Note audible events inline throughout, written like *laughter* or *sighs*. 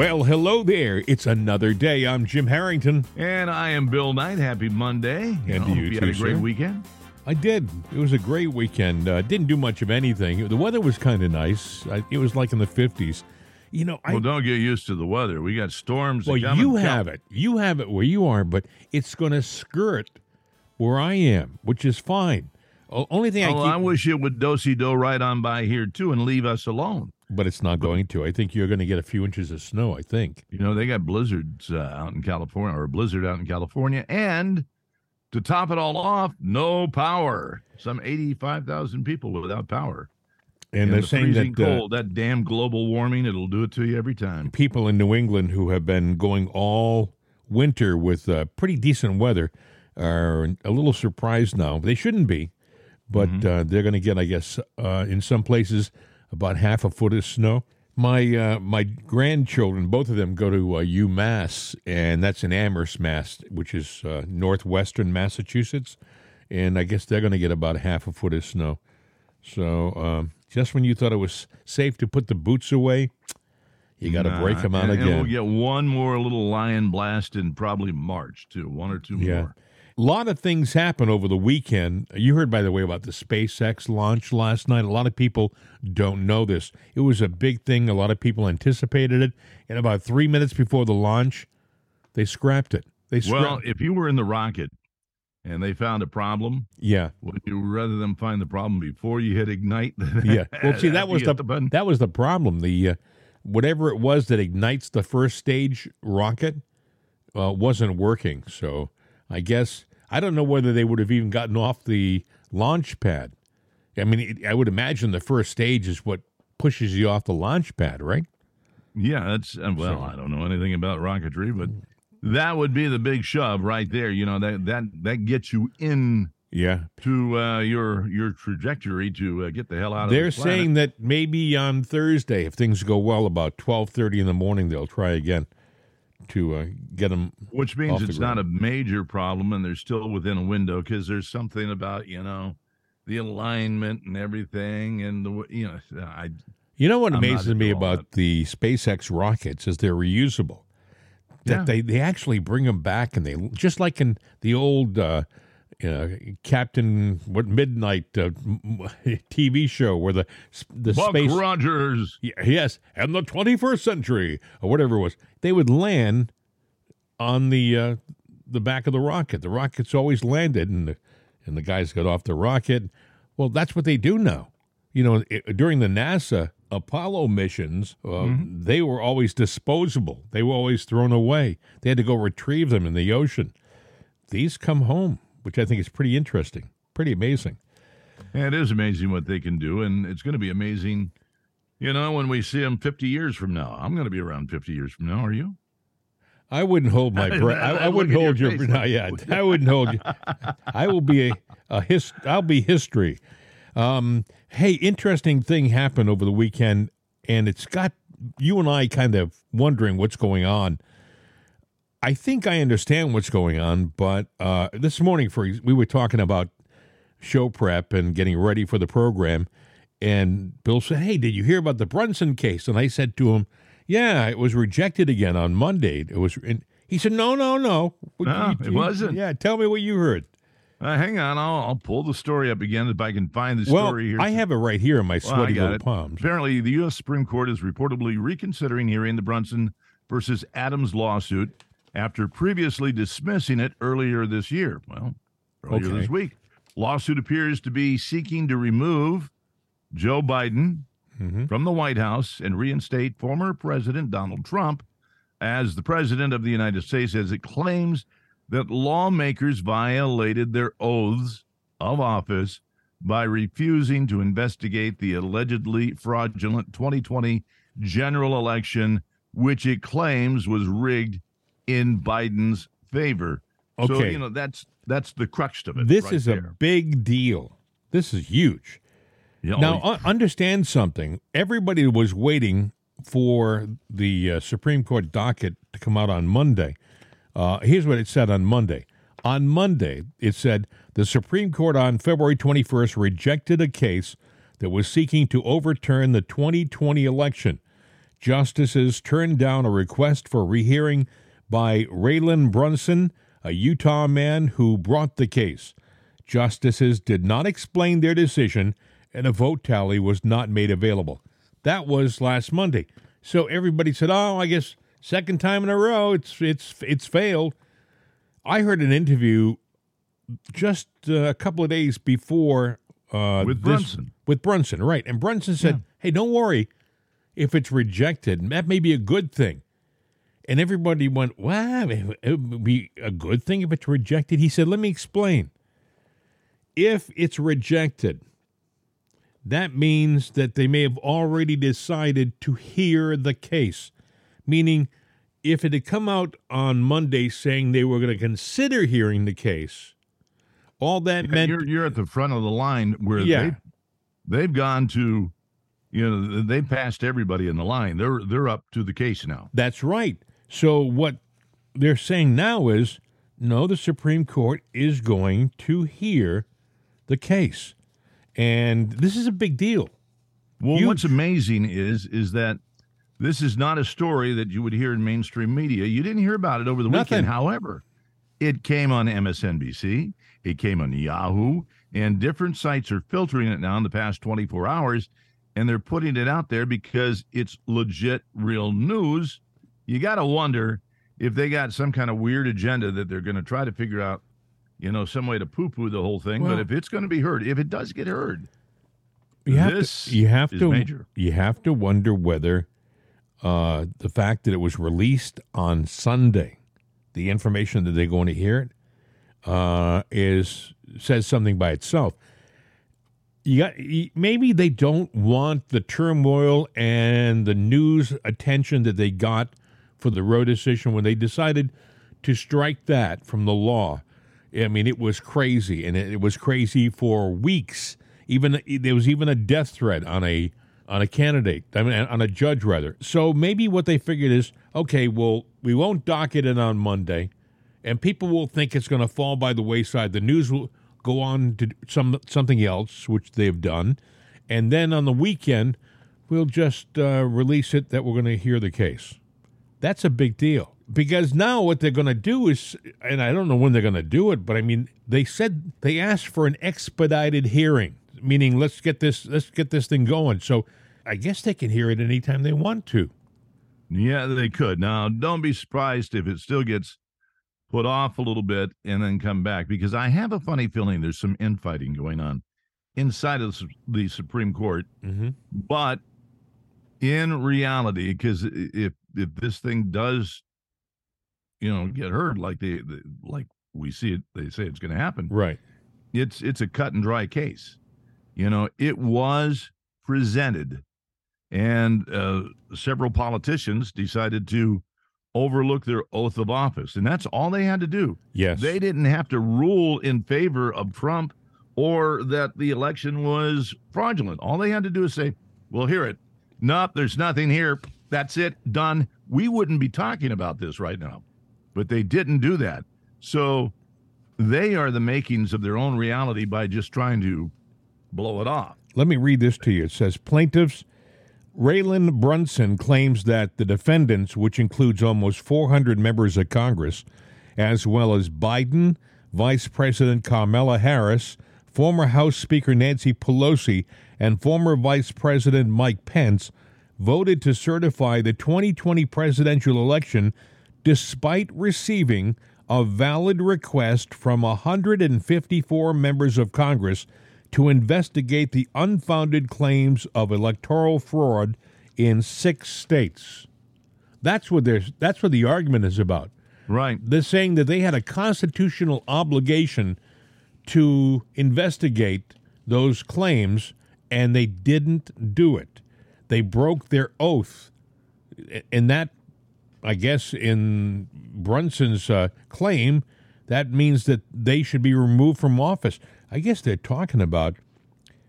Well, hello there. It's another day. I'm Jim Harrington. And I am Bill Knight. Happy Monday. And hope you you too, had a great sir. weekend. I did. It was a great weekend. Uh, didn't do much of anything. The weather was kind of nice. I, it was like in the 50s. You know, I well, don't get used to the weather. We got storms. well, you have it. You have it where you are, but it's going to skirt where I am, which is fine. O- only thing I Oh, keep, I wish it would dosey do right on by here too and leave us alone. But it's not going to. I think you're going to get a few inches of snow. I think. You know, they got blizzards uh, out in California or a blizzard out in California. And to top it all off, no power. Some 85,000 people without power. And they're the saying that uh, that damn global warming, it'll do it to you every time. people in New England who have been going all winter with uh, pretty decent weather are a little surprised now. They shouldn't be, but uh, they're going to get, I guess, uh, in some places about half a foot of snow. My uh, my grandchildren, both of them, go to uh, UMass, and that's in Amherst, Mass, which is uh, northwestern Massachusetts, and I guess they're going to get about half a foot of snow. So um, just when you thought it was safe to put the boots away, you got to Nah, break them out and, again. And we'll get one more little lion blast in probably March, too. One or two Yeah. more. A lot of things happened over the weekend. You heard, by the way, about the SpaceX launch last night. A lot of people don't know this. It was a big thing. A lot of people anticipated it. And about three minutes before the launch, they scrapped it. They scrapped Well, if you were in the rocket and they found a problem, Yeah. would you rather them find the problem before you hit ignite? *laughs* Yeah. Well, see, that was the, the that was the problem. The uh, whatever it was that ignites the first stage rocket uh, wasn't working. So I guess I don't know whether they would have even gotten off the launch pad. I mean, it, I would imagine the first stage is what pushes you off the launch pad, right? Yeah, that's uh, well, So- I don't know anything about rocketry, but that would be the big shove right there. You know that that that gets you in Yeah. to uh, your your trajectory to uh, get the hell out of. There. They're saying that maybe on Thursday, if things go well, about twelve thirty in the morning, they'll try again to uh, get them. Which means it's not a major problem and they're still within a window because there's something about, you know, the alignment and everything. And, the you know, I, You know what I'm amazes me about the SpaceX rockets is they're reusable. That Yeah. they, they actually bring them back and they just like in the old uh, uh, Captain what Midnight uh, *laughs* TV show where the the Buck space Rogers. Yes and the 21st century or whatever it was they would land on the uh, the back of the rocket. The rocket's always landed and the, and the guys got off the rocket. Well, that's what they do now. You know, i during the NASA Apollo missions, uh, they were always disposable. They were always thrown away. They had to go retrieve them in the ocean. These come home, which I think is pretty interesting, pretty amazing. Yeah, it is amazing what they can do. And it's going to be amazing, you know, when we see them 50 years from now. I'm going to be around 50 years from now. Are you? I wouldn't hold my *laughs* breath. I, I Look wouldn't hold your your. *laughs* yet. I wouldn't hold you. I will be a, a his. I'll be history. Um, hey, interesting thing happened over the weekend, and it's got you and I kind of wondering what's going on. I think I understand what's going on, but uh, this morning, for we were talking about show prep and getting ready for the program, and Bill said, "Hey, did you hear about the Brunson case?" And I said to him, "Yeah, it was rejected again on Monday. It was." And he said, "No, no, no, No, you- it you- wasn't. Yeah, tell me what you heard." Uh, hang on. I'll, I'll pull the story up again if I can find the Well, story here. I have it right here in my sweaty got little it. palms. Apparently, the U.S. Supreme Court is reportedly reconsidering hearing the Brunson versus Adams lawsuit after previously dismissing it earlier this year. Well, earlier Okay. this week. Lawsuit appears to be seeking to remove Joe Biden Mhm. from the White House and reinstate former President Donald Trump as the President of the United States, as it claims that lawmakers violated their oaths of office by refusing to investigate the allegedly fraudulent 2020 general election, which it claims was rigged in Biden's favor. So, you know, that's that's the crux of it. This right is a big deal. This is huge. You know, Now, un- understand something. Everybody was waiting for the uh, Supreme Court docket to come out on Monday. Uh, here's what it said on Monday. On Monday, it said the Supreme Court on February 21st rejected a case that was seeking to overturn the 2020 election. justices turned down a request for rehearing by Raland Brunson, a Utah man who brought the case. Justices did not explain their decision, and a vote tally was not made available. That was last Monday. So everybody said, "Oh, I guess second time in a row, it's it's it's failed." I heard an interview just uh, a couple of days before uh, With this- Brunson. With Brunson, right? And Brunson said, "Hey, don't worry. If it's rejected, that may be a good thing." And everybody went, "Wow, it would be a good thing if it's rejected." He said, "Let me explain. If it's rejected, that means that they may have already decided to hear the case, meaning." If it had come out on Monday saying they were going to consider hearing the case, all that meant you're you're at the front of the line where Yeah. they they've gone to you know they passed everybody in the line. They're they're up to the case now. That's right. So what they're saying now is no, the Supreme Court is going to hear the case. And this is a big deal. Well, Huge. what's amazing is is that this is not a story that you would hear in mainstream media. You didn't hear about it over the Nothing. weekend. However, it came on MSNBC, it came on Yahoo, and different sites are filtering it now in the past 24 hours, and they're putting it out there because it's legit, real news. You got to wonder if they got some kind of weird agenda that they're going to try to figure out, you know, some way to poo-poo the whole thing. Well- but if it's going to be heard, if it does get heard, You have This to, you have is to major. you have to wonder whether uh, the fact that it was released on Sunday, the information that they're going to hear it, uh, is says something by itself. You got maybe they don't want the turmoil and the news attention that they got for the Roe decision when they decided to strike that from the law. I mean, it was crazy, and it, was crazy for weeks. Even there was even a death threat on a on a candidate, I mean, on a judge rather. So maybe what they figured is, okay, well, we won't docket it on Monday, and people will think it's going to fall by the wayside. The news will go on to some something else, which they've done, and then on the weekend, we'll just uh, release it that we're going to hear the case. That's a big deal because now what they're going to do is, and I don't know when they're going to do it, but I mean, they said they asked for an expedited hearing, meaning let's get this let's get this thing going. So I guess they can hear it anytime they want to. Yeah, they could. Now, don't be surprised if it still gets put off a little bit and then come back because I have a funny feeling there's some infighting going on inside of the Supreme Court. Mm-hmm. But in reality, because if if this thing does, you know, get heard like they, they like we see it, they say it's going to happen. Right. It's it's a cut and dry case. You know, it was presented, and uh, several politicians decided to overlook their oath of office, and that's all they had to do. Yes. They didn't have to rule in favor of Trump or that the election was fraudulent. All they had to do is say, "We'll hear it." Nope, there's nothing here. That's it. Done. We wouldn't be talking about this right now, but they didn't do that. So they are the makings of their own reality by just trying to blow it off. Let me read this to you. It says plaintiffs Raland Brunson claims that the defendants, which includes almost 400 members of Congress, as well as Biden, Vice President Kamala Harris, former House Speaker Nancy Pelosi, and former Vice President Mike Pence, voted to certify the 2020 presidential election despite receiving a valid request from 154 members of Congress to investigate the unfounded claims of electoral fraud in six states. That's what that's what the argument is about. Right. They're saying that they had a constitutional obligation to investigate those claims and they didn't do it. They broke their oath. And that I guess in Brunson's uh, claim, that means that they should be removed from office. I guess they're talking about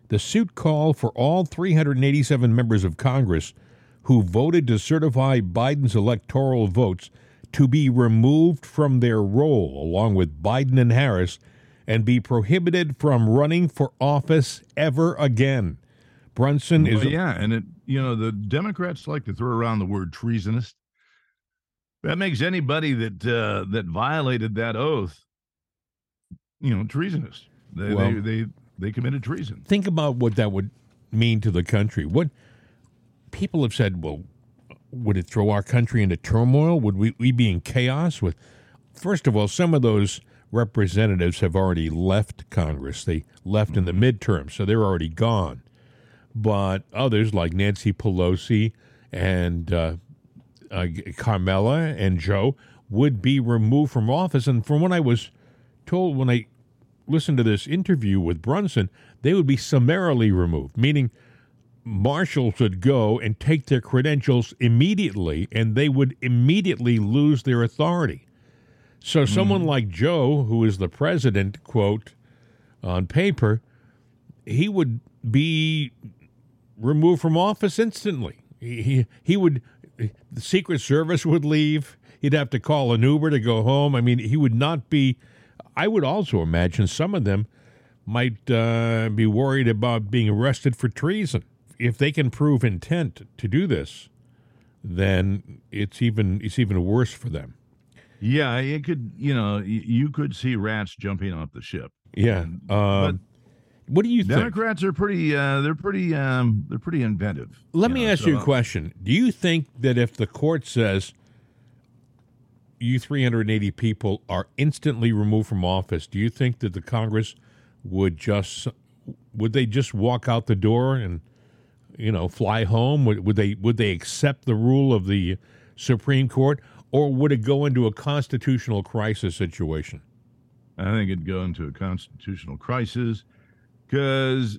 the suit called for all 387 members of Congress who voted to certify Biden's electoral votes to be removed from their role, along with Biden and Harris, and be prohibited from running for office ever again. Brunson is well, yeah, and it you know the Democrats like to throw around the word treasonous. That makes anybody that uh, that violated that oath, you know, treasonous. They, well, they they they committed treason. Think about what that would mean to the country. What people have said, well, would it throw our country into turmoil? Would we, we be in chaos? With first of all, some of those representatives have already left Congress. They left in the midterm, so they're already gone. But others, like Nancy Pelosi and uh, uh, Carmela and Joe, would be removed from office. And from what I was told when I listened to this interview with Brunson, they would be summarily removed, meaning marshals would go and take their credentials immediately, and they would immediately lose their authority. So, someone mm. like Joe, who is the president, quote, on paper, he would be removed from office instantly. He, he, he would, the Secret Service would leave. He'd have to call an Uber to go home. I mean, he would not be. I would also imagine some of them might uh, be worried about being arrested for treason if they can prove intent to do this, then it's even it's even worse for them. Yeah, it could. You know, you could see rats jumping off the ship. Yeah. Um, what do you think? Democrats are pretty. Uh, they're pretty. Um, they're pretty inventive. Let me know, ask so, you a question. Do you think that if the court says you 380 people are instantly removed from office, do you think that the Congress would just would they just walk out the door and you know, fly home? Would, would they would they accept the rule of the Supreme Court, or would it go into a constitutional crisis situation? I think it'd go into a constitutional crisis because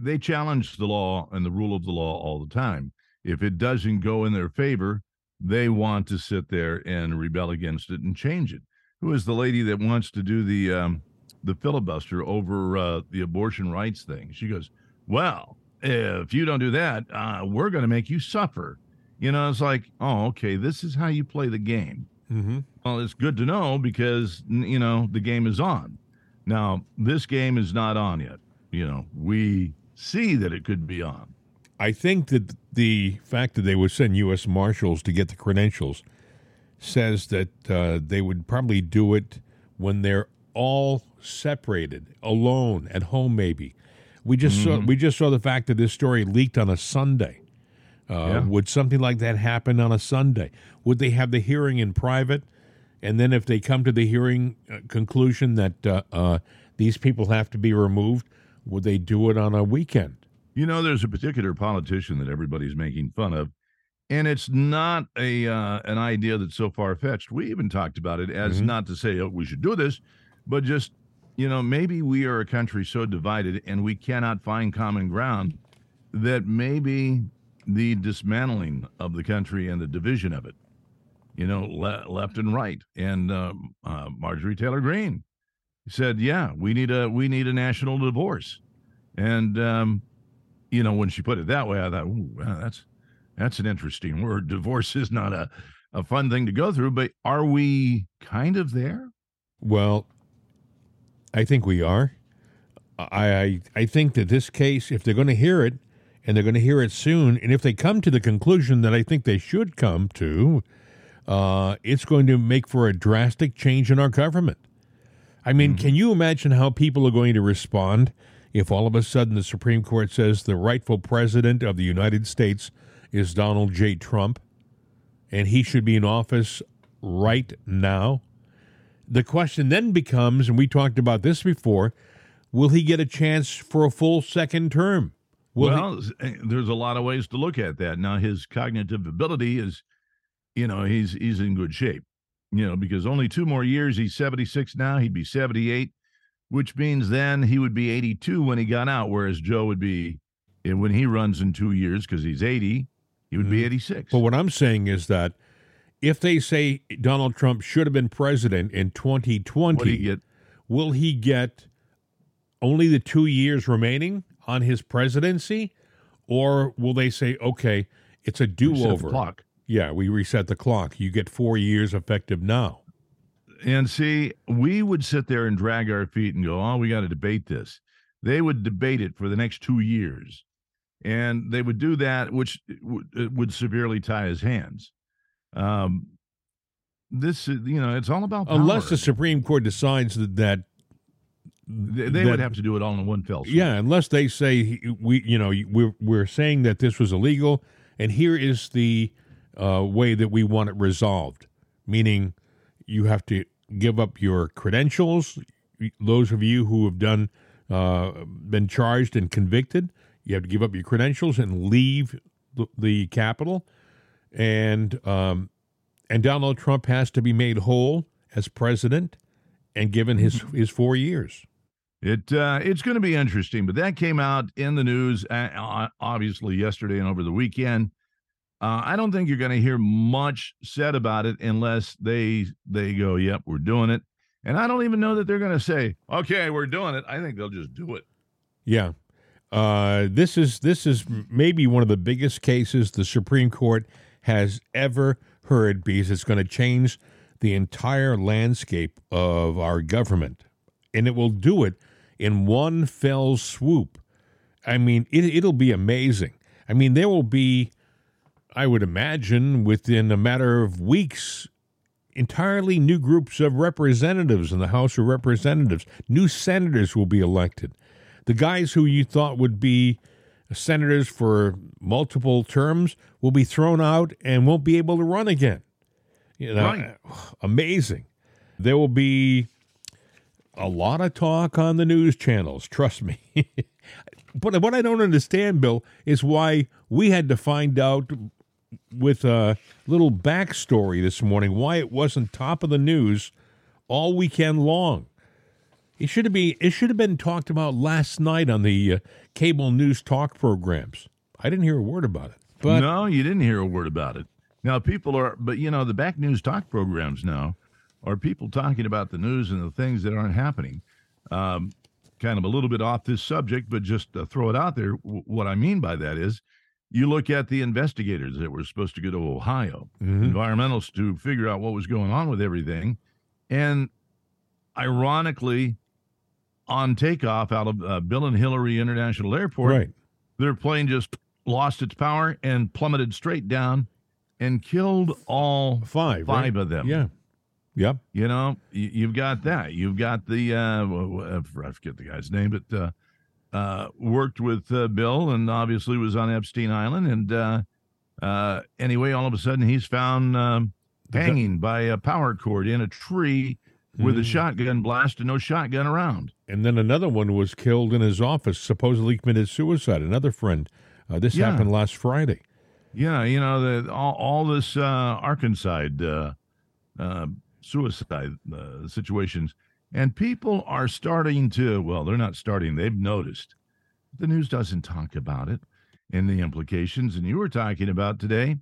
they challenge the law and the rule of the law all the time. If it doesn't go in their favor, they want to sit there and rebel against it and change it. Who is the lady that wants to do the um, the filibuster over uh, the abortion rights thing? She goes, "Well, if you don't do that, uh, we're going to make you suffer. You know, it's like, oh, okay, this is how you play the game. Mm-hmm. Well, it's good to know because, you know, the game is on. Now, this game is not on yet. You know, we see that it could be on. I think that the fact that they would send U.S. Marshals to get the credentials says that uh, they would probably do it when they're all separated, alone, at home, maybe. We just mm-hmm. saw we just saw the fact that this story leaked on a Sunday. Uh, yeah. Would something like that happen on a Sunday? Would they have the hearing in private, and then if they come to the hearing uh, conclusion that uh, uh, these people have to be removed, would they do it on a weekend? You know, there's a particular politician that everybody's making fun of, and it's not a uh, an idea that's so far fetched. We even talked about it as mm-hmm. not to say oh, we should do this, but just you know, maybe we are a country so divided and we cannot find common ground that maybe the dismantling of the country and the division of it, you know, le- left and right. And um, uh, Marjorie Taylor Greene said, "Yeah, we need a we need a national divorce." And um, you know, when she put it that way, I thought, "Ooh, that's that's an interesting word. Divorce is not a a fun thing to go through, but are we kind of there?" Well, I think we are. I, I, I think that this case, if they're going to hear it, and they're going to hear it soon, and if they come to the conclusion that I think they should come to, uh, it's going to make for a drastic change in our government. I mean, mm-hmm. can you imagine how people are going to respond if all of a sudden the Supreme Court says the rightful president of the United States is Donald J. Trump and he should be in office right now? the question then becomes, and we talked about this before, will he get a chance for a full second term? Will well, he- eh, there's a lot of ways to look at that. Now, his cognitive ability is, you know, he's he's in good shape, you know, because only two more years. He's 76 now. He'd be 78, which means then he would be 82 when he got out, whereas Joe would be when he runs in two years because he's 80. He would mm-hmm. be 86. But what I'm saying is that if they say Donald Trump should have been president in 2020, he will he get only the two years remaining on his presidency? Or will they say, okay, it's a do over? Yeah, we reset the clock. You get four years effective now. And see, we would sit there and drag our feet and go, oh, we got to debate this. They would debate it for the next two years. and they would do that, which uh, would, uh, would severely tie his hands. Um, this is, you know, it's all about power. Unless the Supreme Court decides that, that they, they that- would have to do it all in one fell swoop. Yeah, unless they say we, you know, we're we're saying that this was illegal, and here is the uh, way that we want it resolved. Meaning, you have to give up your credentials. Those of you who have done uh, been charged and convicted, you have to give up your credentials and leave the, the Capitol. And um, and Donald Trump has to be made whole as president and given his his four years. It uh, it's going to be interesting, but that came out in the news uh, obviously yesterday and over the weekend. Uh, I don't think you're going to hear much said about it unless they they go, "Yep, we're doing it." And I don't even know that they're going to say, "Okay, we're doing it." I think they'll just do it. Yeah. Uh, this is this is maybe one of the biggest cases the Supreme Court has ever heard because it's going to change the entire landscape of our government, and it will do it in one fell swoop. I mean, it, it'll be amazing. I mean, there will be, I would imagine, within a matter of weeks, entirely new groups of representatives in the House of Representatives. New senators will be elected. The guys who you thought would be senators for multiple terms will be thrown out and won't be able to run again. You know, Right. *sighs* amazing. There will be a lot of talk on the news channels, trust me. *laughs* but what I don't understand, Bill, is why we had to find out with a little backstory this morning why it wasn't top of the news all weekend long. It should have been it should have been talked about last night on the uh, cable news talk programs. I didn't hear a word about it. But no, you didn't hear a word about it. Now people are, but you know, the back news talk programs now are people talking about the news and the things that aren't happening. Um, kind of a little bit off this subject, but just throw it out there, w- what I mean by that is, you look at the investigators that were supposed to go to Ohio, Mhm. environmentalists to figure out what was going on with everything, and ironically, on takeoff out of uh, Bill and Hillary International Airport, right. their plane just lost its power and plummeted straight down and killed all Five. five right? of them. Yeah. Yep. You know, you, you've got that. You've got the, uh, I forget the guy's name, but uh, uh, worked with uh, Bill and obviously was on Epstein Island. And uh, uh, anyway, all of a sudden he's found um, hanging by a power cord in a tree with a Mm. shotgun blast and no shotgun around. And then another one was killed in his office, supposedly committed suicide. Another friend. Uh, this Yeah. happened last Friday. Yeah, you know the all, all this uh, Arkansas uh, uh, suicide uh, situations, and people are starting to. Well, they're not starting; they've noticed. The news doesn't talk about it and the implications. And you were talking about today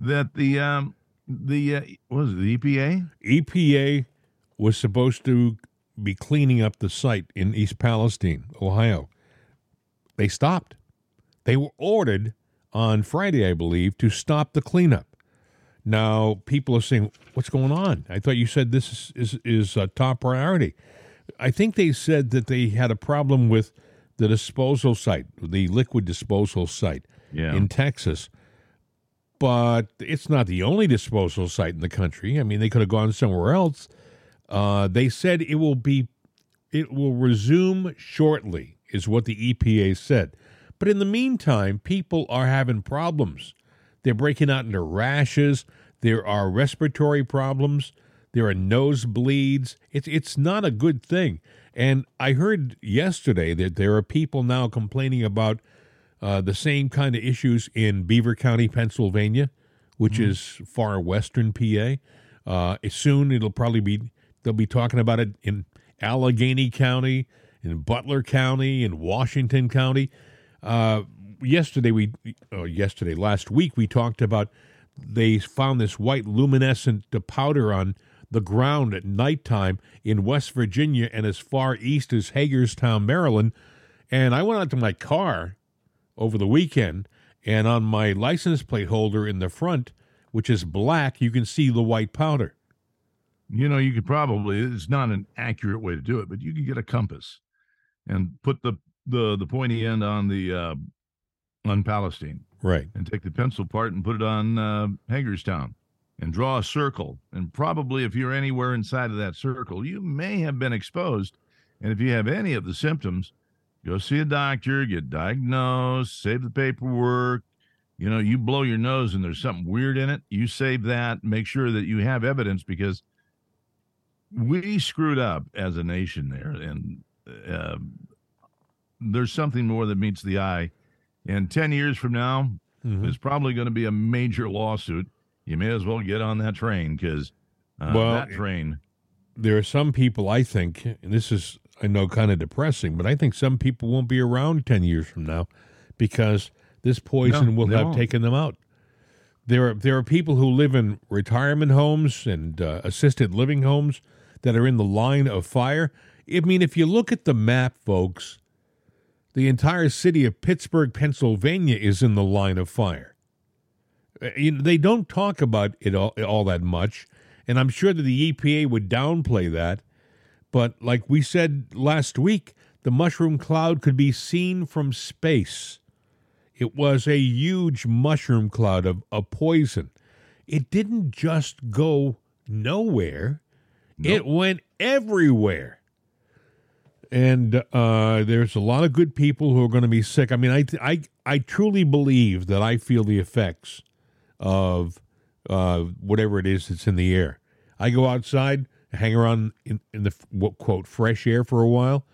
that the um, the uh, was it, the EPA? EPA was supposed to be cleaning up the site in East Palestine, Ohio. They stopped. They were ordered on Friday, I believe, to stop the cleanup. Now, people are saying, "What's going on?" I thought you said this is is, is a top priority. I think they said that they had a problem with the disposal site, the liquid disposal site Yeah, in Texas. But it's not the only disposal site in the country. I mean, they could have gone somewhere else. Uh, they said it will be, it will resume shortly, is what the EPA said. But in the meantime, people are having problems. They're breaking out into rashes. There are respiratory problems. There are nosebleeds. It's it's not a good thing. And I heard yesterday that there are people now complaining about uh, the same kind of issues in Beaver County, Pennsylvania, which is far western PA. Uh, soon it'll probably be they'll be talking about it in Allegheny County, in Butler County, in Washington County. Uh, yesterday we, uh, yesterday last week we talked about they found this white luminescent powder on the ground at nighttime in West Virginia and as far east as Hagerstown, Maryland. And I went out to my car over the weekend, and on my license plate holder in the front, which is black, you can see the white powder. you know you could probably. It's not an accurate way to do it, but you could get a compass and put the the the pointy end on the uh, on Palestine. Right. And take the pencil part and put it on uh, Hagerstown and draw a circle. And probably if you're anywhere inside of that circle, you may have been exposed. And if you have any of the symptoms, go see a doctor, get diagnosed, save the paperwork. You know, you blow your nose and there's something weird in it, you save that, make sure that you have evidence because we screwed up as a nation there. And uh, there's something more that meets the eye. And 10 years from now, mm-hmm. there's probably going to be a major lawsuit. You may as well get on that train because uh, well, that train. There are some people, I think, and this is, I know, kind of depressing, but I think some people won't be around 10 years from now because this poison no, will have won't. taken them out. There are, there are people who live in retirement homes and uh, assisted living homes that are in the line of fire. I mean, if you look at the map, folks, the entire city of Pittsburgh, Pennsylvania is in the line of fire. Uh, you know, they don't talk about it all, all that much, and I'm sure that the EPA would downplay that. But like we said last week, the mushroom cloud could be seen from space. It was a huge mushroom cloud of, a poison. It didn't just go nowhere, nope. it went everywhere and uh, there's a lot of good people who are going to be sick. I mean, I, I, I truly believe that I feel the effects of uh, whatever it is that's in the air. I go outside, hang around in, in the quote fresh air for a while.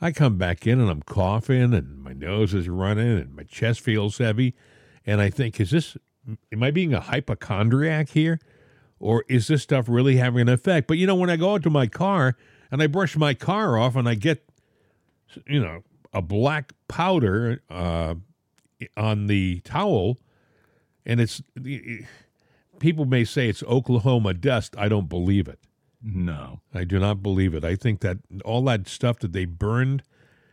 I come back in and I'm coughing and my nose is running and my chest feels heavy, and I think, is this? Am I being a hypochondriac here, or is this stuff really having an effect? But you know, when I go out to my car and I brush my car off and I get, you know, a black powder uh, on the towel, and it's people may say it's Oklahoma dust. I don't believe it. No, I do not believe it. I think that all that stuff that they burned,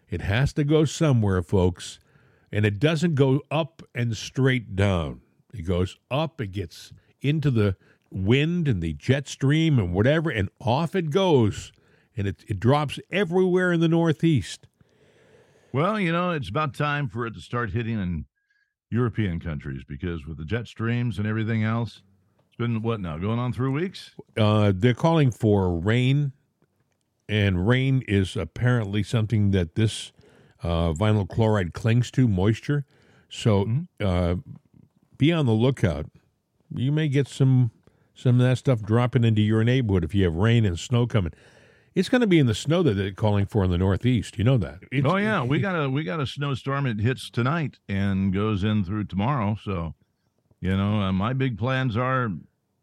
it has to go somewhere, folks, and it doesn't go up and straight down. It goes up. It gets into the wind and the jet stream and whatever, and off it goes and it, it drops everywhere in the Northeast. Well, you know, it's about time for it to start hitting in European countries because with the jet streams and everything else, it's been what now going on three weeks? Uh, they're calling for rain, and rain is apparently something that this uh, vinyl chloride clings to, moisture. So mm-hmm. uh, be on the lookout. You may get some some of that stuff dropping into your neighborhood if you have rain and snow coming. It's going to be in the snow that they're calling for in the Northeast. You know that. It's, oh yeah, we *laughs* got a we got a snowstorm. It hits tonight and goes in through tomorrow. So, you know, uh, my big plans are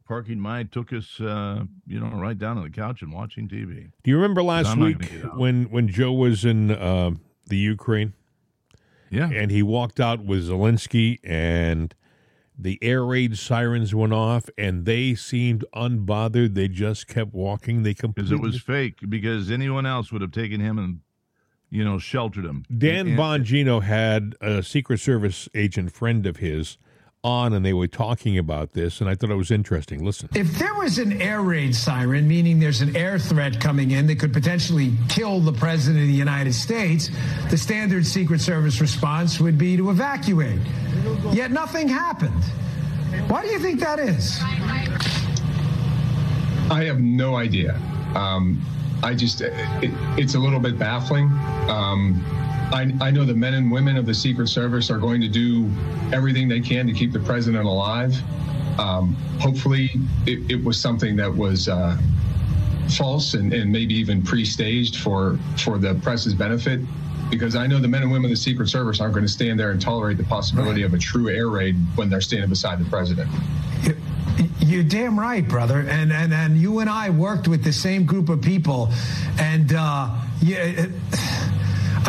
parking my Tookus, uh, you know, right down on the couch and watching TV. Do you remember last week when when Joe was in uh, the Ukraine? Yeah, and he walked out with Zelensky and the air raid sirens went off and they seemed unbothered. They just kept walking. They completely because it was fake. Because anyone else would have taken him and you know sheltered him. Dan and, Bongino had a Secret Service agent friend of his on and they were talking about this, and I thought it was interesting. Listen. If there was an air raid siren, meaning there's an air threat coming in that could potentially kill the President of the United States, the standard Secret Service response would be to evacuate. Yet nothing happened. Why do you think that is? I have no idea. Um, I just, it, it's a little bit baffling. Um, I, I, know the men and women of the Secret Service are going to do everything they can to keep the president alive. Um, hopefully, it, it, was something that was uh, false and, and, maybe even pre-staged for for the press's benefit. Because I know the men and women of the Secret Service aren't going to stand there and tolerate the possibility of a true air raid when they're standing beside the president. You're damn right, brother. And and and you and I worked with the same group of people, and uh, yeah.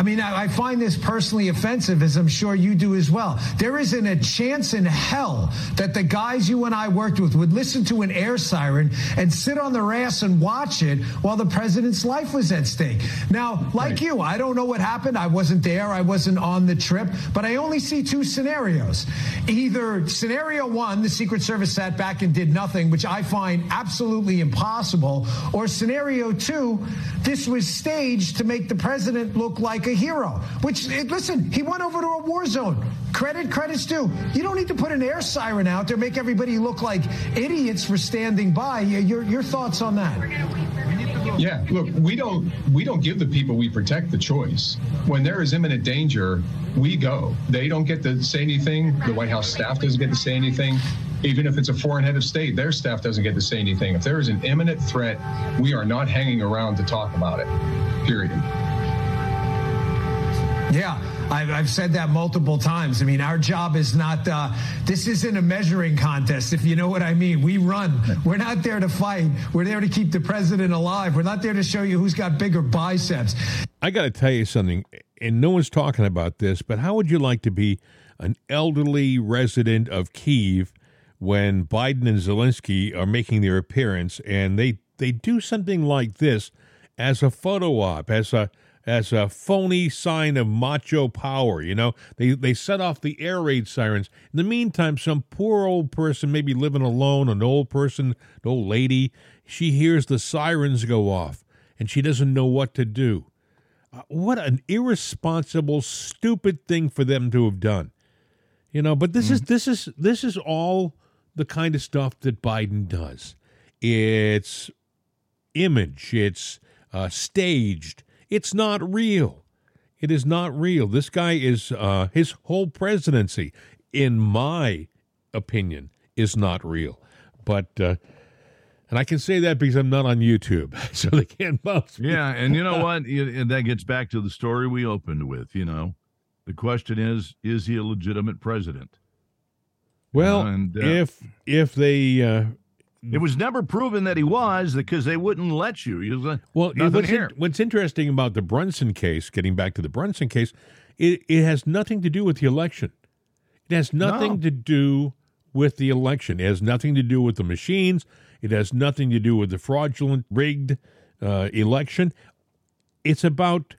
I mean, I, I, find this personally offensive, as I'm sure you do as well. There isn't a chance in hell that the guys you and I worked with would listen to an air siren and sit on their ass and watch it while the president's life was at stake. Now, like right. you, I don't know what happened. I wasn't there. I wasn't on the trip, but I only see two scenarios. Either scenario one, the Secret Service sat back and did nothing, which I find absolutely impossible, or scenario two, this was staged to make the president look like a hero. Which listen, he went over to a war zone. Credit, credit's due. You don't need to put an air siren out there, make everybody look like idiots for standing by. Your your thoughts on that? Yeah, look, we don't we don't give the people we protect the choice. When there is imminent danger, we go. They don't get to say anything. The White House staff doesn't get to say anything. Even if it's a foreign head of state, their staff doesn't get to say anything. If there is an imminent threat, we are not hanging around to talk about it. Period. Yeah. I've, I've, said that multiple times. I mean, our job is not, uh, this isn't a measuring contest, if you know what I mean. We run. We're not there to fight. We're there to keep the president alive. We're not there to show you who's got bigger biceps. I got to tell you something, and no one's talking about this, but how would you like to be an elderly resident of Kiev when Biden and Zelensky are making their appearance and they, they do something like this as a photo op, as a as a phony sign of macho power. You know, they they set off the air raid sirens. In the meantime, some poor old person, maybe living alone, an old person, an old lady, she hears the sirens go off and she doesn't know what to do. Uh, what an irresponsible, stupid thing for them to have done. You know, but this mm. is this is this is all the kind of stuff that Biden does. It's image. It's uh, staged it's not real. It is not real. This guy is, uh, his whole presidency, in my opinion, is not real. But, uh, and I can say that because I'm not on YouTube, *laughs* so they can't bounce. Me. Yeah, and you know *laughs* what? And that gets back to the story we opened with. You know, the question is: Is he a legitimate president? Well, and, uh, if if they uh, it was never proven that he was because they wouldn't let you. you like, well, what's, in, what's, interesting about the Brunson case, getting back to the Brunson case, it, it has nothing to do with the election. It has nothing no. to do with the election. It has nothing to do with the machines. It has nothing to do with the fraudulent, rigged uh, election. It's about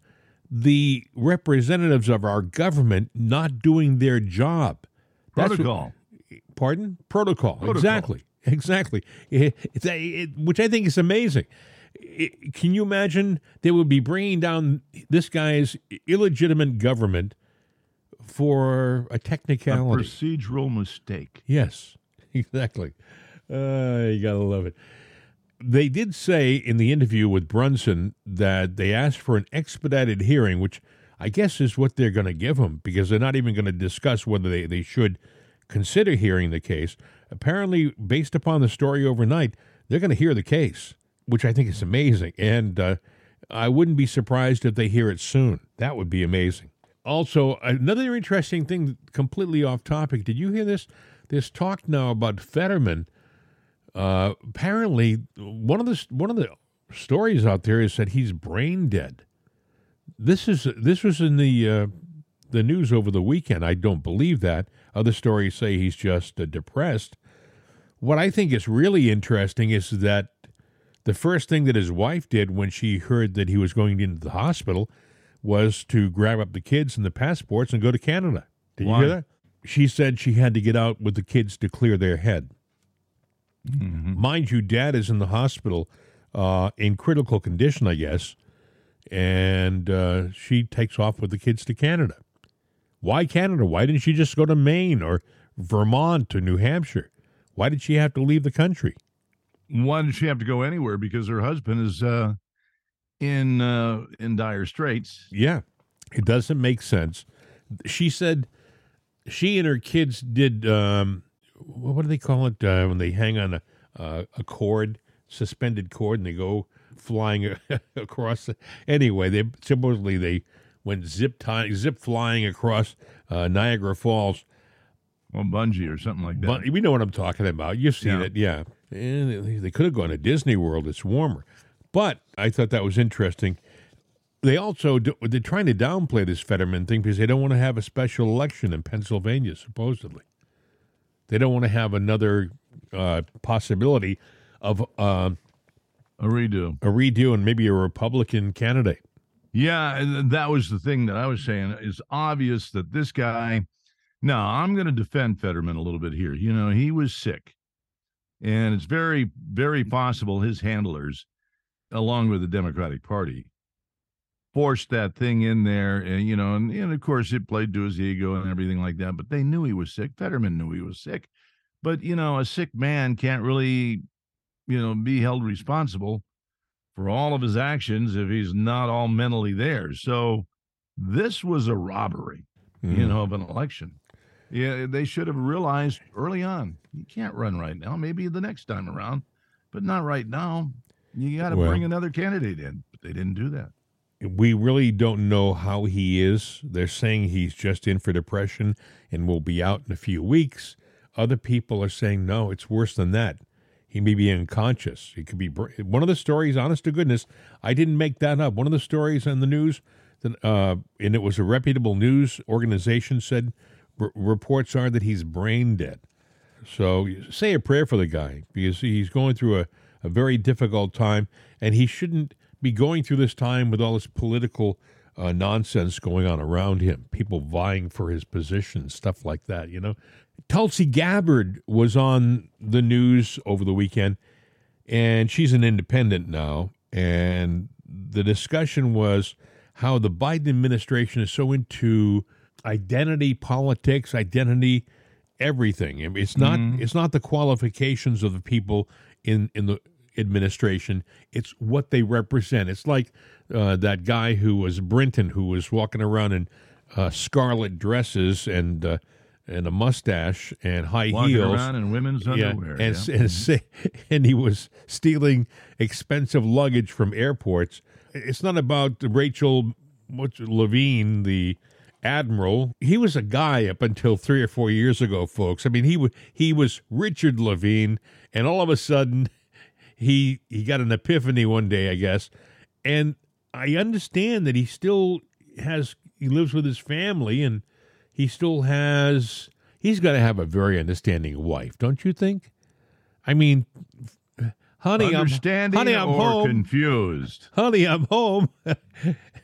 the representatives of our government not doing their job. Protocol. What, pardon? Protocol. Protocol. Exactly. Exactly, it, it, which I think is amazing. It, can you imagine they would be bringing down this guy's illegitimate government for a technicality, a procedural mistake? Yes, *laughs* exactly. Uh, you gotta love it. They did say in the interview with Brunson that they asked for an expedited hearing, which I guess is what they're going to give him because they're not even going to discuss whether they, they should consider hearing the case apparently, based upon the story overnight, they're going to hear the case, which I think is amazing. And uh, I wouldn't be surprised if they hear it soon. That would be amazing. Also, another interesting thing, completely off topic. Did you hear this? There's talk now about Fetterman. Uh, apparently, one of the one of the stories out there is that he's brain dead. This is this was in the uh, the news over the weekend. I don't believe that. Other stories say he's just uh, depressed. What I think is really interesting is that the first thing that his wife did when she heard that he was going into the hospital was to grab up the kids and the passports and go to Canada. Did Why? you hear that? She said she had to get out with the kids to clear their head. Mm-hmm. Mind you, dad is in the hospital uh, in critical condition, I guess, and uh, she takes off with the kids to Canada. Why Canada? Why didn't she just go to Maine or Vermont or New Hampshire? Why did she have to leave the country? Why did she have to go anywhere? Because her husband is uh, in uh, in dire straits. Yeah, it doesn't make sense. She said she and her kids did. Um, what do they call it uh, when they hang on a uh, a cord, suspended cord, and they go flying *laughs* across? The, anyway, they supposedly they went zip tying, zip flying across uh, Niagara Falls well, bungee or something like that. But we know what I'm talking about. You've seen yeah. it, yeah. And they could have gone to Disney World. It's warmer, but I thought that was interesting. They also do, they're trying to downplay this Fetterman thing because they don't want to have a special election in Pennsylvania. Supposedly, they don't want to have another uh, possibility of uh, a redo, a redo, and maybe a Republican candidate. Yeah, that was the thing that I was saying. It's obvious that this guy no, I'm going to defend Fetterman a little bit here. You know, he was sick. And it's very, very possible his handlers, along with the Democratic Party, forced that thing in there, and you know, and, and of course it played to his ego and everything like that. But they knew he was sick. Fetterman knew he was sick, but you know, a sick man can't really, you know, be held responsible for all of his actions if he's not all mentally there. So this was a robbery, mm-hmm. you know, of an election. Yeah, they should have realized early on. You can't run right now. Maybe the next time around, but not right now. You got to well, bring another candidate in. But they didn't do that we really don't know how he is. They're saying he's just in for depression and will be out in a few weeks. Other people are saying, no, it's worse than that. He may be unconscious. He could be one of the stories. Honest to goodness, I didn't make that up. One of the stories in the news, that, uh, and it was a reputable news organization said r- reports are that he's brain dead. So say a prayer for the guy because he's going through a, a very difficult time, and he shouldn't be going through this time with all this political uh, nonsense going on around him, people vying for his position, stuff like that, you know. Tulsi Gabbard was on the news over the weekend, and she's an independent now. And the discussion was how the Biden administration is so into identity politics, identity everything. It's not mm-hmm. it's not the qualifications of the people in in the administration. It's what they represent. It's like uh, that guy who was Brinton, who was walking around in uh, scarlet dresses and uh, and a mustache and high walking heels, around in women's yeah, and, yeah. and, mm-hmm. *laughs* and he was stealing expensive luggage from airports. It's not about Rachel what's Levine, the admiral. He was a guy up until three or four years ago, folks. I mean, he was he was Richard Levine, and all of a sudden he he got an epiphany one day, I guess, and I understand that he still has he lives with his family and he still has he's got to have a very understanding wife, don't you think? I mean, honey, I'm, honey, I'm or home. confused. Honey, I'm home. *laughs*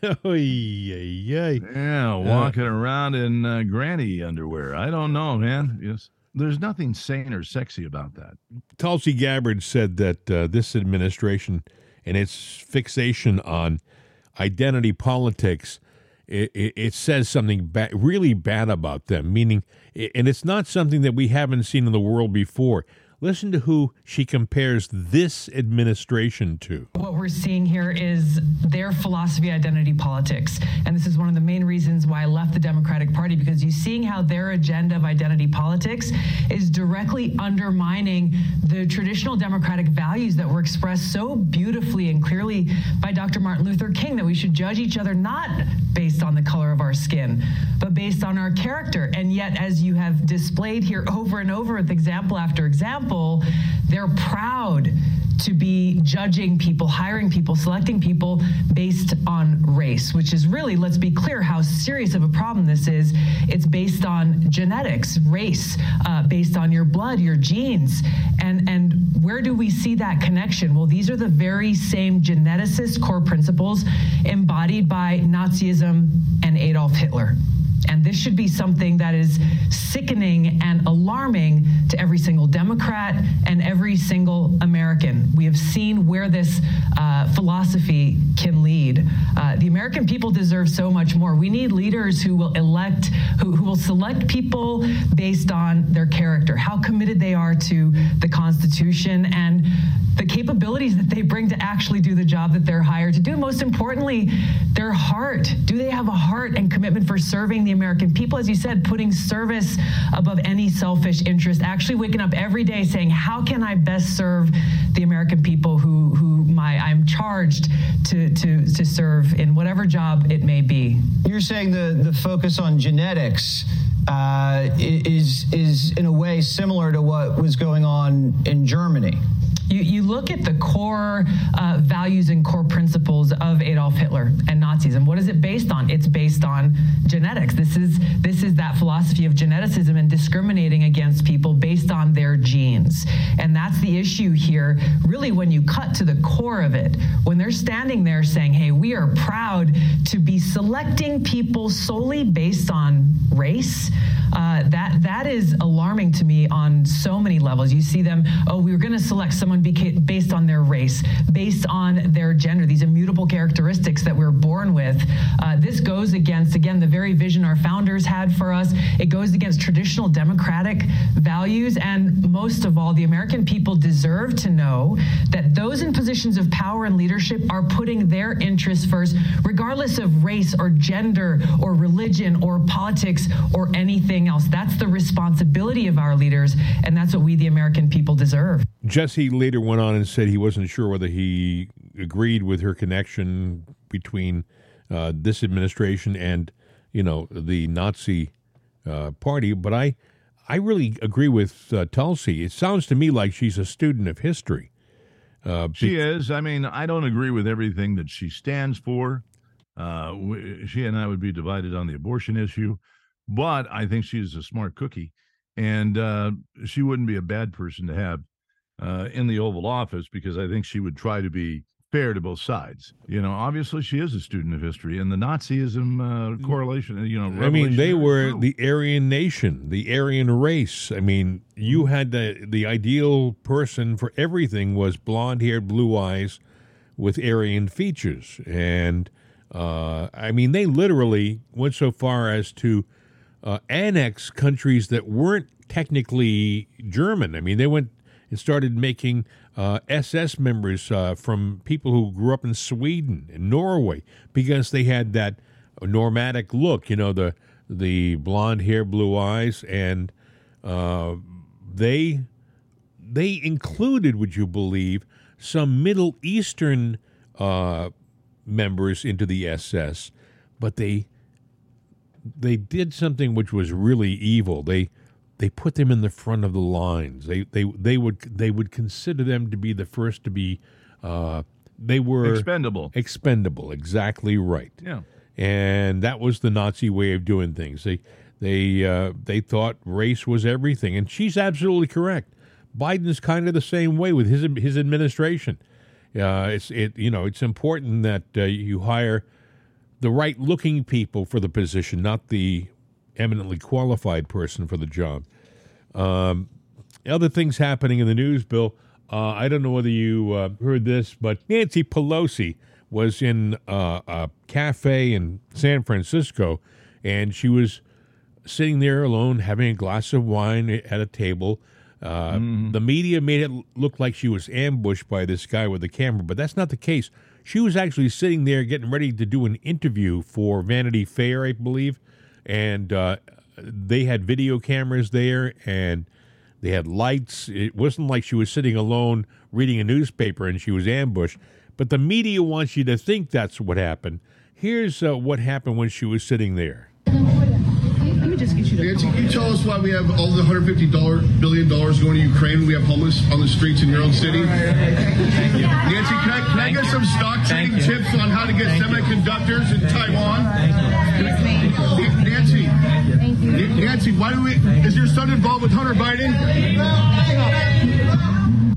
*laughs* oh, yeah, yeah. Yeah, walking uh, around in uh, granny underwear. I don't know, man. Yes. There's nothing sane or sexy about that. Tulsi Gabbard said that uh, this administration and its fixation on identity politics it, it, it says something ba- really bad about them. Meaning, and it's not something that we haven't seen in the world before. Listen to who she compares this administration to. What we're seeing here is their philosophy identity politics. And this is one of the main reasons why I left the Democratic Party because you're seeing how their agenda of identity politics is directly undermining the traditional democratic values that were expressed so beautifully and clearly by Dr. Martin Luther King that we should judge each other not based on the color of our skin, but based on our character. And yet, as you have displayed here over and over with example after example, example, they're proud to be judging people, hiring people, selecting people based on race, which is really, let's be clear how serious of a problem this is. It's based on genetics, race, uh, based on your blood, your genes. And, and where do we see that connection? Well, these are the very same geneticist core principles embodied by Nazism and Adolf Hitler. And this should be something that is sickening and alarming to every single Democrat and every single American. We have seen where this uh, philosophy can lead. Uh, the American people deserve so much more. We need leaders who will elect, who, who will select people based on their character, how committed they are to the Constitution, and the capabilities that they bring to actually do the job that they're hired to do. Most importantly, their heart. Do they have a heart and commitment for serving the American people? As you said, putting service above any selfish interest, actually waking up every day saying, how can I best serve the American people who, who my, I'm charged to, to, to serve in whatever job it may be? You're saying the, the focus on genetics uh, is, is in a way similar to what was going on in Germany. You, you look at the core uh, values and core principles of Adolf Hitler and Nazism. What is it based on? It's based on genetics. This is this is that philosophy of geneticism and discriminating against people based on their genes. And that's the issue here. Really, when you cut to the core of it, when they're standing there saying, hey, we are proud to be selecting people solely based on race, uh, that that is alarming to me on so many levels. You see them, oh, we were going to select someone based on their race, based on their gender, these immutable characteristics that we're born with. Uh, this goes against, again, the very vision our founders had for us. It goes against traditional democratic values. And most of all, the American people deserve to know that those in positions of power and leadership are putting their interests first, regardless of race or gender or religion or politics or anything else. That's the responsibility of our leaders, and that's what we, the American people, deserve. Jesse later went on and said he wasn't sure whether he agreed with her connection between uh, this administration and, you know, the Nazi uh, party, but I I really agree with uh, Tulsi. It sounds to me like she's a student of history. Uh, she is. I mean, I don't agree with everything that she stands for. Uh, she and I would be divided on the abortion issue, but I think she's a smart cookie, and uh, she wouldn't be a bad person to have uh, in the Oval Office because I think she would try to be fair to both sides. You know, obviously she is a student of history, and the Nazism uh, mm. correlation. You know, I mean, they were the Aryan nation, the Aryan race. I mean, you mm. had the the ideal person for everything was blonde hair, blue eyes, with Aryan features, and uh, I mean, they literally went so far as to uh, annex countries that weren't technically German. I mean, they went and started making uh, SS members uh, from people who grew up in Sweden and Norway because they had that nomadic look, you know, the the blonde hair, blue eyes, and uh, they they included, would you believe, some Middle Eastern uh, members into the SS, but they they did something which was really evil. They they put them in the front of the lines. They they they would they would consider them to be the first to be. Uh, they were expendable. Expendable, exactly right. Yeah, and that was the Nazi way of doing things. They they uh, they thought race was everything, and she's absolutely correct. Biden's kind of the same way with his his administration. Uh, it's it you know it's important that uh, you hire the right looking people for the position, not the eminently qualified person for the job. Um, other things happening in the news, Bill. Uh, I don't know whether you uh, heard this, but Nancy Pelosi was in uh, a cafe in San Francisco, and she was sitting there alone having a glass of wine at a table. Uh, mm. The media made it look like she was ambushed by this guy with the camera, but that's not the case. She was actually sitting there getting ready to do an interview for Vanity Fair, I believe and uh, they had video cameras there and they had lights. It wasn't like she was sitting alone reading a newspaper and she was ambushed. But the media wants you to think that's what happened. Here's uh, what happened when she was sitting there. Let me just get you Nancy, can you tell us why we have all the $150 billion going to Ukraine? When we have homeless on the streets in your own city. Nancy, can I, can I get some stock trading tips on how to get Thank semiconductors you. in Taiwan? Nancy. Thank you. Nancy, why do we? Is your son involved with Hunter Biden?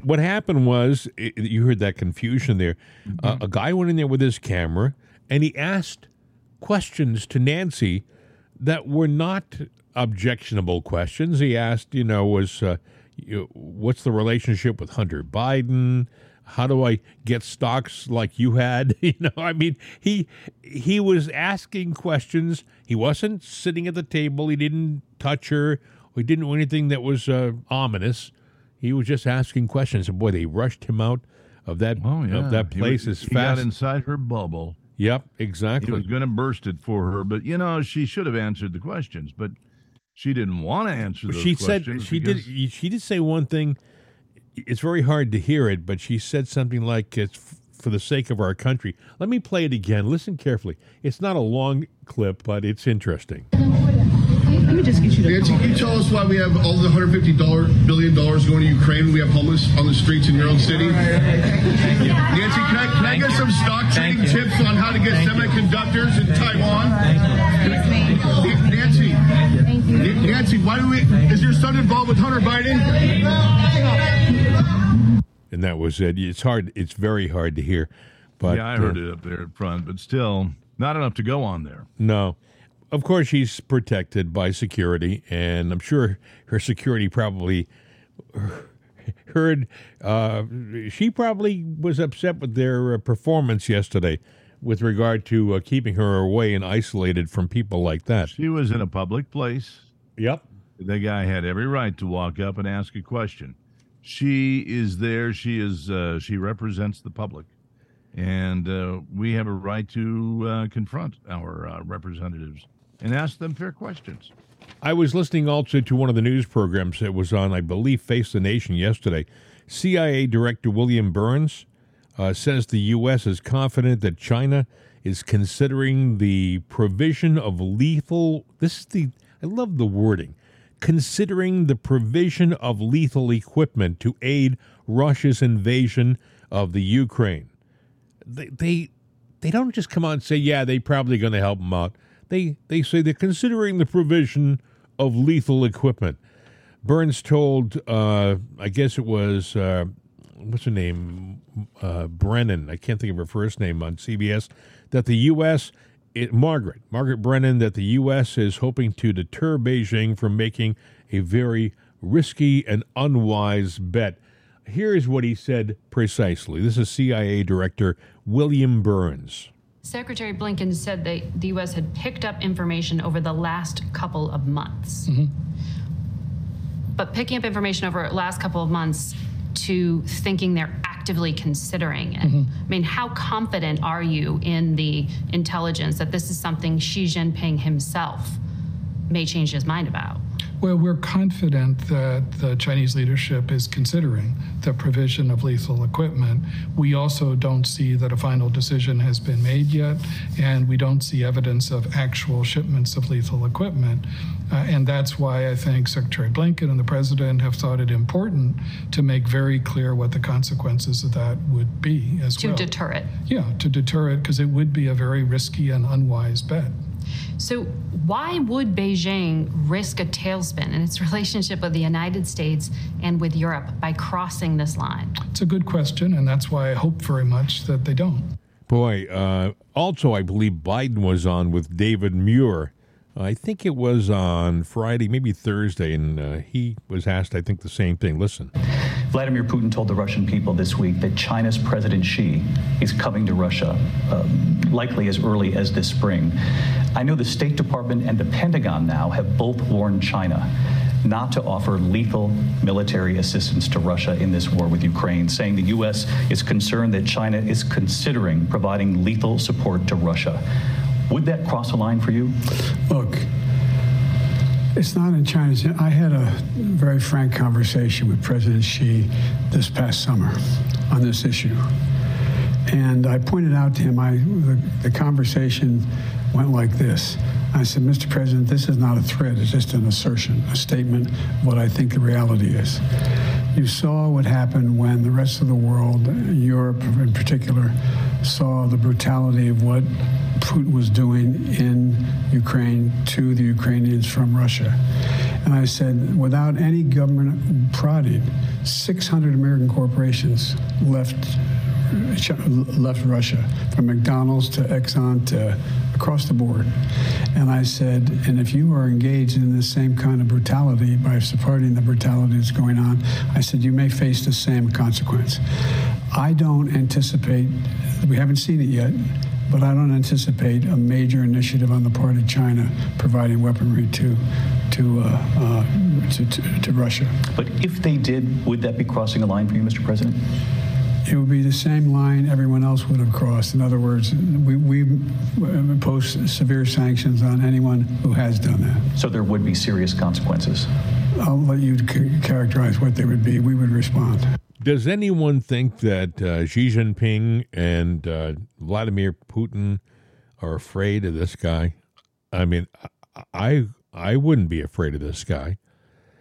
What happened was you heard that confusion there. Mm-hmm. Uh, a guy went in there with his camera and he asked questions to Nancy that were not objectionable questions. He asked, you know, was uh, you, what's the relationship with Hunter Biden? How do I get stocks like you had? *laughs* you know, I mean, he he was asking questions. He wasn't sitting at the table. He didn't touch her. He didn't do anything that was uh, ominous. He was just asking questions. And boy, they rushed him out of that oh, yeah. of that place he, as he got inside her bubble. Yep, exactly. He was going to burst it for her, but you know, she should have answered the questions, but she didn't want to answer she questions. Said, she did. She did say one thing it's very hard to hear it, but she said something like, "It's f- for the sake of our country." Let me play it again. Listen carefully. It's not a long clip, but it's interesting. Let me just get you. Nancy, can you tell us why we have all the 150 billion dollars going to Ukraine? When we have homeless on the streets in your own city. Nancy, can I, can I get some stock trading tips on how to get semiconductors in Taiwan? Nancy, why do we? Is your son involved with Hunter Biden? and that was it. It's hard. It's very hard to hear. But yeah, I heard uh, it up there in front, but still not enough to go on there. No. Of course, she's protected by security, and I'm sure her security probably *laughs* heard. Uh, she probably was upset with their uh, performance yesterday with regard to uh, keeping her away and isolated from people like that. She was in a public place. Yep. The guy had every right to walk up and ask a question. She is there. She is. Uh, she represents the public, and uh, we have a right to uh, confront our uh, representatives and ask them fair questions. I was listening also to one of the news programs that was on, I believe, Face the Nation yesterday. CIA Director William Burns uh, says the U.S. is confident that China is considering the provision of lethal. This is the. I love the wording. Considering the provision of lethal equipment to aid Russia's invasion of the Ukraine. They they, they don't just come out and say, yeah, they're probably going to help them out. They they say they're considering the provision of lethal equipment. Burns told, uh, I guess it was, uh, what's her name? Uh, Brennan. I can't think of her first name on CBS. That the U.S. It, Margaret Margaret Brennan that the U.S. is hoping to deter Beijing from making a very risky and unwise bet. Here's what he said precisely. This is CIA Director William Burns. Secretary Blinken said that the U.S. had picked up information over the last couple of months. Mm-hmm. But picking up information over the last couple of months to thinking they're actively considering it. Mm-hmm. I mean, how confident are you in the intelligence that this is something Xi Jinping himself may change his mind about? Well, we're confident that the Chinese leadership is considering the provision of lethal equipment. We also don't see that a final decision has been made yet, and we don't see evidence of actual shipments of lethal equipment. Uh, and that's why I think Secretary Blinken and the President have thought it important to make very clear what the consequences of that would be as To well. To deter it. yeah, to deter it, because it would be a very risky and unwise bet. So, why would Beijing risk a tailspin in its *laughs* relationship with the United States and with Europe by crossing this line? It's a good question, and that's why I hope very much that they don't. Boy, uh, also, I believe Biden was on with David Muir. I think it was on Friday, maybe Thursday, and uh, he was asked, I think, the same thing. Listen. Vladimir Putin told the Russian people this week that China's President Xi is coming to Russia, uh, likely as early as this spring. I know the State Department and the Pentagon now have both warned China not to offer lethal military assistance to Russia in this war with Ukraine, saying the U.S. is concerned that China is considering providing lethal support to Russia. Would that cross a line for you? Look, it's not in China's. I had a very frank conversation with President Xi this past summer on this issue. And I pointed out to him, I, the, the conversation went like this. I said, Mr. President, this is not a threat, it's just an assertion, a statement of what I think the reality is. You saw what happened when the rest of the world, Europe in particular, saw the brutality of what Putin was doing in Ukraine to the Ukrainians from Russia. And I said, without any government prodding, 600 American corporations left left Russia, from McDonald's to Exxon to across the board. And I said, and if you are engaged in the same kind of brutality by supporting the brutality that's going on, I said, you may face the same consequence. I don't anticipate, we haven't seen it yet, but I don't anticipate a major initiative on the part of China providing weaponry to to, uh, uh, to, to, to Russia. But if they did, would that be crossing a line for you, Mr. President? It would be the same line everyone else would have crossed. In other words, we, we impose severe sanctions on anyone who has done that. So there would be serious consequences. I'll let you c- characterize what they would be. We would respond. Does anyone think that uh, Xi Jinping and uh, Vladimir Putin are afraid of this guy? I mean, I I wouldn't be afraid of this guy.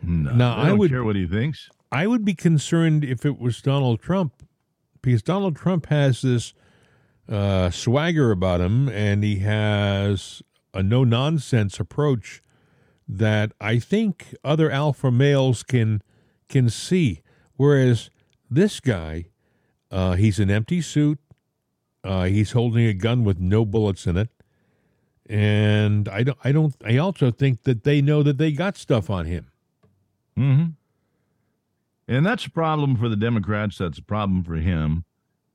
No, Now, I I don't would- care what he thinks. I would be concerned if it was Donald Trump, because Donald Trump has this uh, swagger about him, and he has a no nonsense approach that I think other alpha males can can see. Whereas This guy, uh, he's an empty suit. Uh, he's holding a gun with no bullets in it, and I don't. I don't. I also think that they know that they got stuff on him. hmm And that's a problem for the Democrats. That's a problem for him.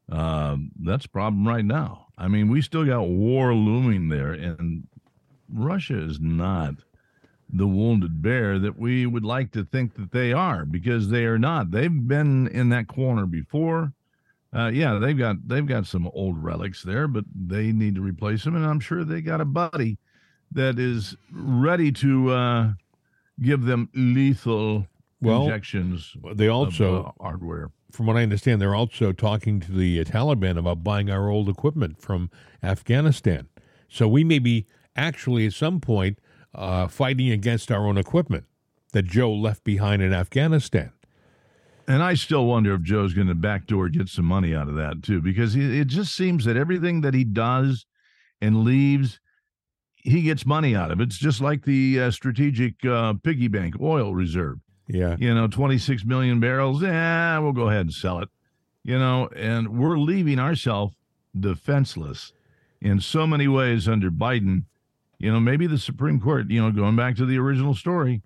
Um, that's a problem right now. I mean, we still got war looming there, and Russia is not the wounded bear that we would like to think that they are because they are not. They've been in that corner before. Uh, yeah, they've got they've got some old relics there, but they need to replace them, and I'm sure they got a buddy that is ready to uh, give them lethal Well, injections. They of, also uh, hardware. From what I understand, they're also talking to the Taliban about buying our old equipment from Afghanistan. So we may be actually at some point uh, fighting against our own equipment that Joe left behind in Afghanistan. And I still wonder if Joe's going to backdoor get some money out of that too, because it just seems that everything that he does and leaves, he gets money out of. It's just like the uh, strategic uh, piggy bank oil reserve. Yeah. You know, 26 million barrels. Yeah, we'll go ahead and sell it. You know, and we're leaving ourselves defenseless in so many ways under Biden. You know, maybe the Supreme Court, you know, going back to the original story,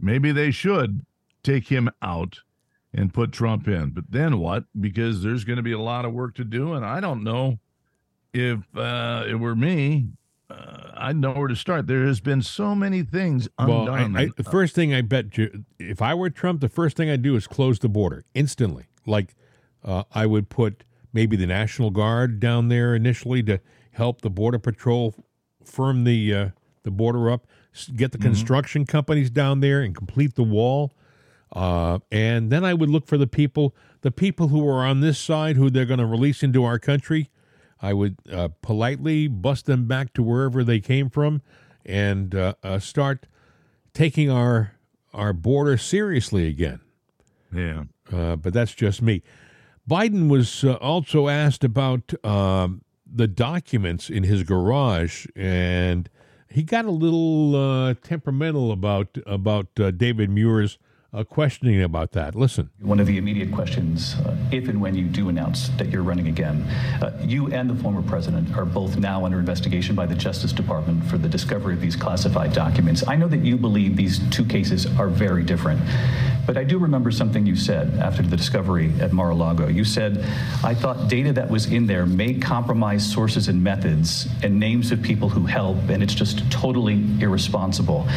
maybe they should take him out and put Trump in. But then what? Because there's going to be a lot of work to do. And I don't know if uh, it were me, uh, I'd know where to start. There has been so many things Well, undone. I, I, the first thing I bet you, if I were Trump, the first thing I'd do is close the border instantly. Like uh, I would put maybe the National Guard down there initially to help the Border Patrol firm the uh, the border up, get the construction companies down there and complete the wall. Uh, and then I would look for the people, the people who are on this side, who they're going to release into our country. I would uh, politely bust them back to wherever they came from, and uh, uh, start taking our our border seriously again. Yeah. Uh, but that's just me. Biden was uh, also asked about um, the documents in his garage, and he got a little uh, temperamental about about uh, David Muir's uh, questioning about that. Listen. One of the immediate questions, uh, if and when you do announce that you're running again, uh, you and the former president are both now under investigation by the Justice Department for the discovery of these classified documents. I know that you believe these two cases are very different, but I do remember something you said after the discovery at Mar-a-Lago. You said, I thought data that was in there may compromise sources and methods and names of people who help, and it's just totally irresponsible.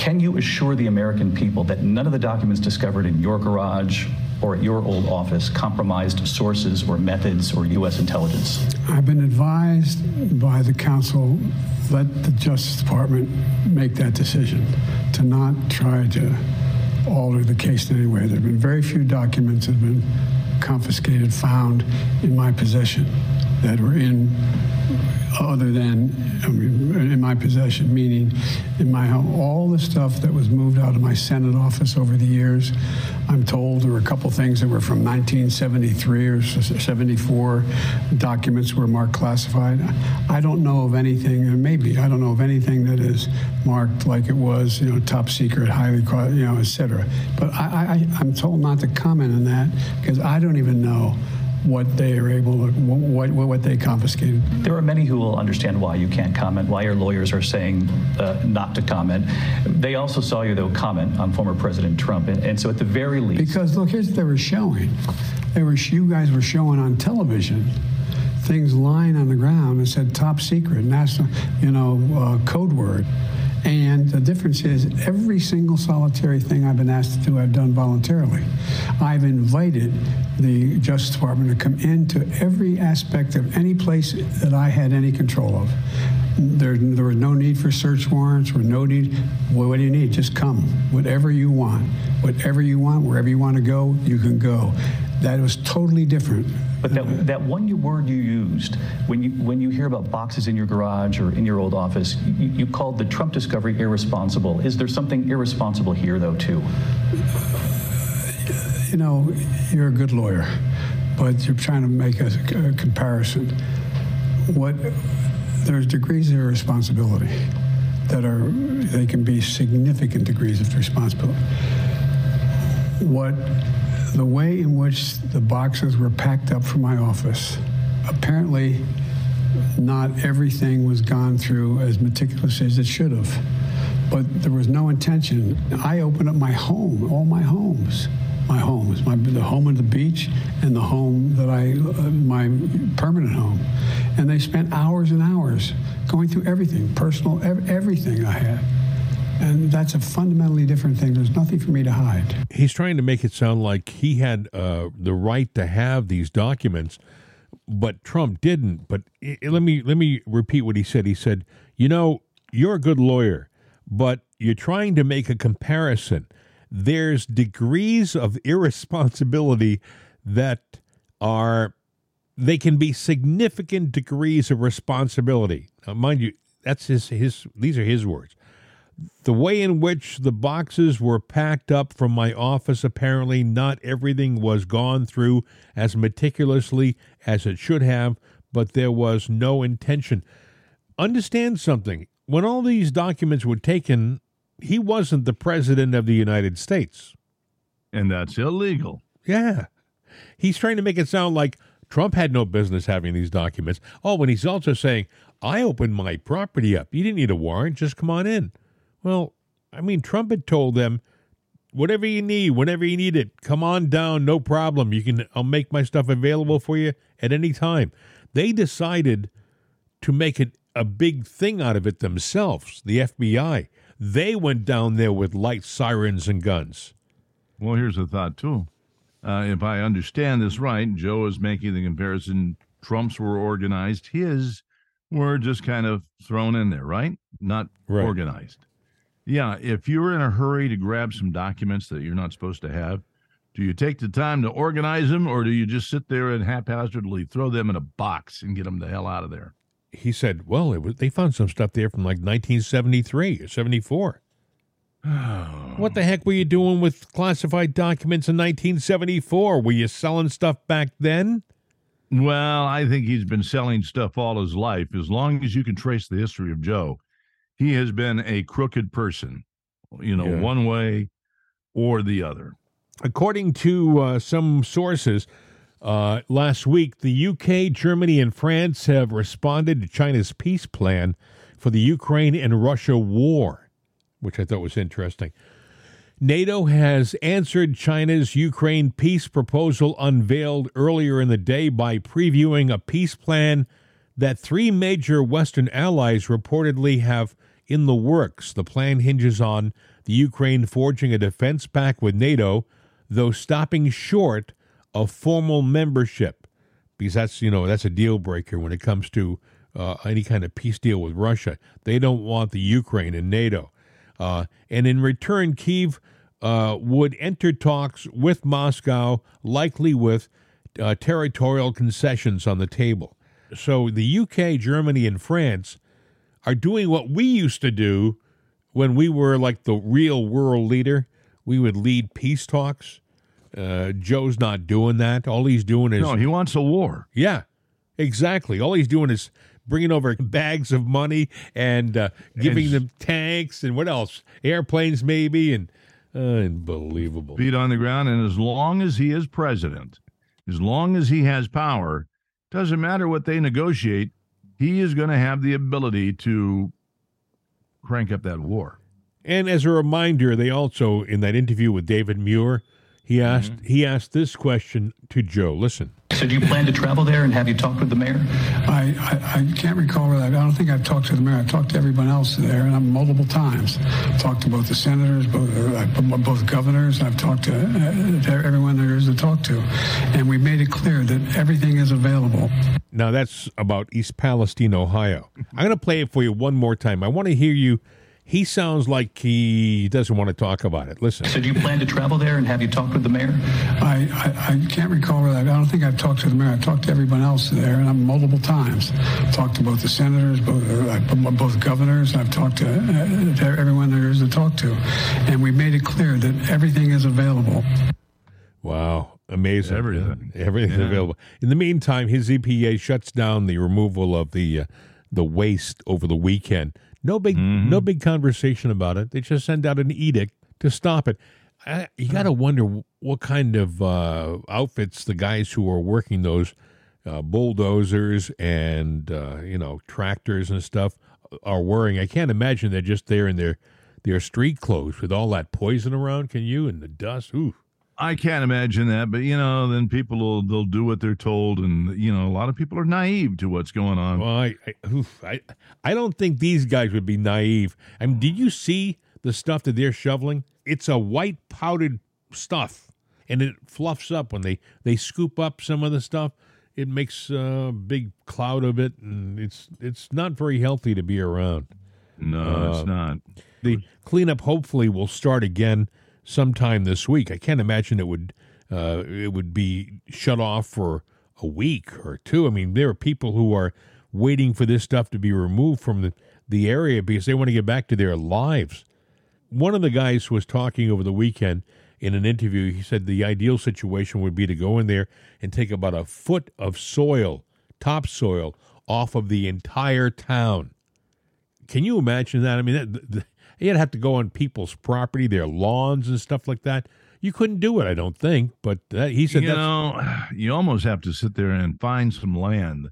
Can you assure the American people that none of the documents discovered in your garage or at your old office compromised sources or methods or U.S. intelligence? I've been advised by the counsel, let the Justice Department make that decision to not try to alter the case in any way. There have been very few documents that have been confiscated, found in my possession that were in other than in my possession, meaning in my home. All the stuff that was moved out of my Senate office over the years, I'm told there were a couple things that were from 1973 or 74 documents were marked classified. I don't know of anything, and maybe I don't know of anything that is marked like it was, you know, top secret, highly, you know, et cetera. But I, I, I'm told not to comment on that because I don't even know what they are able to, what, what, what they confiscated. There are many who will understand why you can't comment, why your lawyers are saying uh, not to comment. They also saw you, though, comment on former President Trump. And, and so, at the very least, Because look, here's what they were showing. They were, you guys were showing on television things lying on the ground that said top secret, national, you know, uh, code word. And the difference is every single solitary thing I've been asked to do, I've done voluntarily. I've invited the Justice Department to come into every aspect of any place that I had any control of. There, there was no need for search warrants, or no need. Well, what do you need? Just come. Whatever you want. Whatever you want, wherever you want to go, you can go. That was totally different. But that, that one word you used, when you, when you hear about boxes in your garage or in your old office, you, you called the Trump discovery irresponsible. Is there something irresponsible here, though, too? You know, you're a good lawyer, but you're trying to make a, a comparison. What there's degrees of irresponsibility that are they can be significant degrees of responsibility. What the way in which the boxes were packed up from my office, apparently not everything was gone through as meticulously as it should have. But there was no intention. I opened up my home, all my homes, my homes, my the home at the beach and the home that I, uh, my permanent home, and they spent hours and hours going through everything, personal, ev- everything I had. And that's a fundamentally different thing. There's nothing for me to hide. He's trying to make it sound like he had uh, the right to have these documents, but Trump didn't. But i- let me let me repeat what he said. He said, "You know, you're a good lawyer, but you're trying to make a comparison. There's degrees of irresponsibility that are they can be significant degrees of responsibility. Now, mind you, that's his his these are his words. The way in which the boxes were packed up from my office, apparently not everything was gone through as meticulously as it should have, but there was no intention. Understand something. When all these documents were taken, he wasn't the president of the United States. And that's illegal. Yeah. He's trying to make it sound like Trump had no business having these documents. Oh, and he's also saying, I opened my property up. You didn't need a warrant. Just come on in. Well, I mean, Trump had told them, whatever you need, whenever you need it, come on down. No problem. You can, I'll make my stuff available for you at any time. They decided to make it a big thing out of it themselves, the FBI. They went down there with lights, sirens, and guns. Well, here's a thought, too. Uh, if I understand this right, Joe is making the comparison Trump's were organized, his were just kind of thrown in there, right? Not Right. organized. Yeah, if you're in a hurry to grab some documents that you're not supposed to have, do you take the time to organize them or do you just sit there and haphazardly throw them in a box and get them the hell out of there? he said, "Well, it was, they found some stuff there from like 1973 or 74." what the heck were you doing with classified documents in 1974? Were you selling stuff back then? Well, I think he's been selling stuff all his life. As long as you can trace the history of Joe, he has been a crooked person, you know, Yeah. one way or the other. According to uh, some sources, uh, last week, the UK, Germany, and France have responded to China's peace plan for the Ukraine and Russia war, which I thought was interesting. NATO has answered China's Ukraine peace proposal unveiled earlier in the day by previewing a peace plan that three major Western allies reportedly have in the works. The plan hinges on the Ukraine forging a defense pact with NATO, though stopping short of formal membership, because that's you know that's a deal breaker when it comes to uh, any kind of peace deal with Russia. They don't want the Ukraine in NATO. Uh, and in return, Kiev uh, would enter talks with Moscow, likely with uh, territorial concessions on the table. So the UK, Germany, and France are doing what we used to do when we were like the real world leader. We would lead peace talks. Uh, Joe's not doing that. All he's doing is No, he wants a war. yeah, exactly. All he's doing is bringing over bags of money and uh, giving And- them tanks and what else? Airplanes, maybe, and unbelievable. Feet on the ground. And as long as he is president, as long as he has power, doesn't matter what they negotiate, he is going to have the ability to crank up that war. And as a reminder, they also in that interview with David Muir, he asked mm-hmm. he asked this question to Joe. Listen. So do you plan to travel there and have you talked with the mayor? I, I, I can't recall that. I don't think I've talked to the mayor. I've talked to everyone else there, and I'm multiple times. talked to both the senators, both, uh, both governors. I've talked to, uh, to everyone there is to talk to, and we made it clear that everything is available. Now that's about East Palestine, Ohio. I'm going to play it for you one more time. I want to hear you. He sounds like he doesn't want to talk about it. Listen. So do you plan to travel there and have you talked with the mayor? I, I, I can't recall that. I don't think I've talked to the mayor. I've talked to everyone else there, and I'm multiple times. talked to both the senators, both, uh, both governors. I've talked to, uh, to everyone there is to talk to, and we made it clear that everything is available. Wow, amazing! Everything. everything's Yeah. available. In the meantime, his EPA shuts down the removal of the uh, the waste over the weekend. No big, Mm-hmm. no big conversation about it. They just send out an edict to stop it. I, you got to wonder what kind of uh, outfits the guys who are working those uh, bulldozers and uh, you know tractors and stuff are wearing. I can't imagine they're just there in their their street clothes with all that poison around. Can you and the dust? Ooh. I can't imagine that, but you know, then people will they'll do what they're told, and you know, a lot of people are naive to what's going on. Well, I I, oof, I, I don't think these guys would be naive. I mean, did you see the stuff that they're shoveling? It's a white powdered stuff, and it fluffs up when they they scoop up some of the stuff. It makes a big cloud of it, and it's it's not very healthy to be around. No, Uh, it's not. The cleanup hopefully will start again sometime this week. I can't imagine it would uh, it would be shut off for a week or two. I mean, there are people who are waiting for this stuff to be removed from the, the area because they want to get back to their lives. One of the guys was talking over the weekend in an interview. He said the ideal situation would be to go in there and take about a foot of soil, topsoil, off of the entire town. Can you imagine that? I mean, that, you'd have to go on people's property, their lawns and stuff like that. You couldn't do it, I don't think. But that, he said you that's know, you almost have to sit there and find some land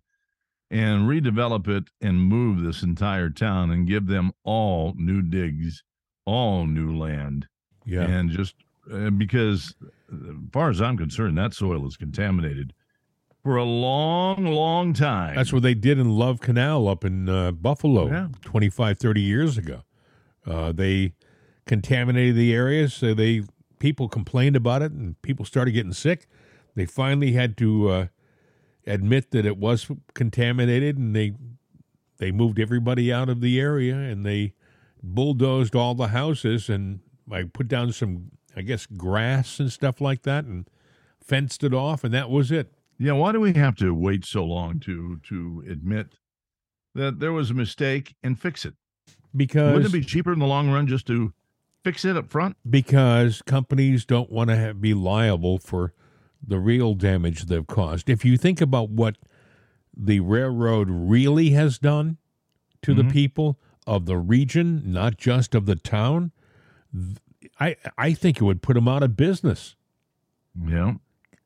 and redevelop it and move this entire town and give them all new digs, all new land. Yeah. And just uh, because, as far as I'm concerned, that soil is contaminated for a long, long time. That's what they did in Love Canal up in uh, Buffalo Yeah. 25, 30 years ago. Uh, they contaminated the area, so they people complained about it, and people started getting sick. They finally had to uh, admit that it was contaminated, and they they moved everybody out of the area, and they bulldozed all the houses, and I put down some, I guess, grass and stuff like that, and fenced it off, and that was it. Yeah, why do we have to wait so long to to admit that there was a mistake and fix it? Because Wouldn't it be cheaper in the long run just to fix it up front? because companies don't want to have, be liable for the real damage they've caused. If you think about what the railroad really has done to the mm-hmm. people of the region, not just of the town, I I think it would put them out of business. Yeah.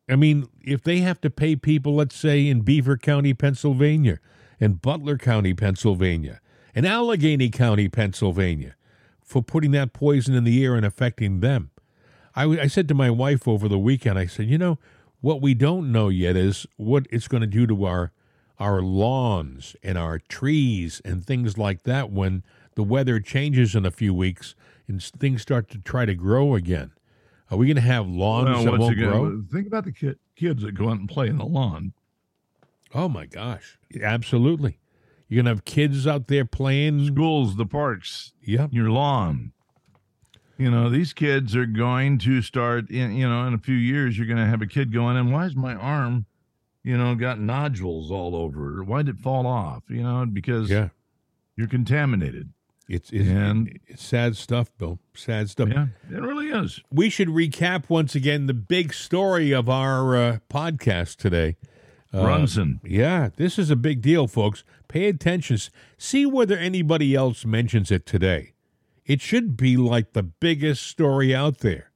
I mean, if they have to pay people, let's say in Beaver County, Pennsylvania, and Butler County, Pennsylvania, and Allegheny County, Pennsylvania, for putting that poison in the air and affecting them. I, w- I said to my wife over the weekend, I said, you know, what we don't know yet is what it's going to do to our our lawns and our trees and things like that when the weather changes in a few weeks and things start to try to grow again. Are we going to have lawns Well, that won't again, grow? Think about the ki- kids that go out and play in the lawn. Oh my gosh. Absolutely. You're going to have kids out there playing. Schools, the parks, Yeah. your lawn. You know, these kids are going to start in, you know, in a few years, you're going to have a kid going, and why is my arm, you know, got nodules all over? Why did it fall off? You know, because Yeah. you're contaminated. It's, it's, And- it's sad stuff, Bill. Sad stuff. Yeah, it really is. We should recap once again the big story of our uh, podcast today. Uh, Brunson. Yeah, this is a big deal, folks. Pay attention. See whether anybody else mentions it today. It should be like the biggest story out there.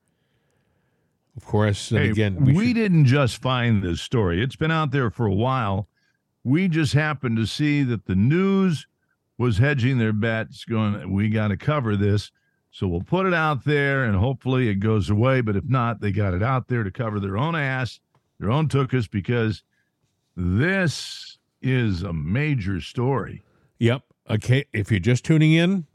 Of course, Hey, again, we, we, should- didn't just find this story. It's been out there for a while. We just happened to see that the news was hedging their bets, going, we got to cover this. So we'll put it out there and hopefully it goes away. But if not, they got it out there to cover their own ass, their own took us because this is a major story. Yep. Okay. If you're just tuning in,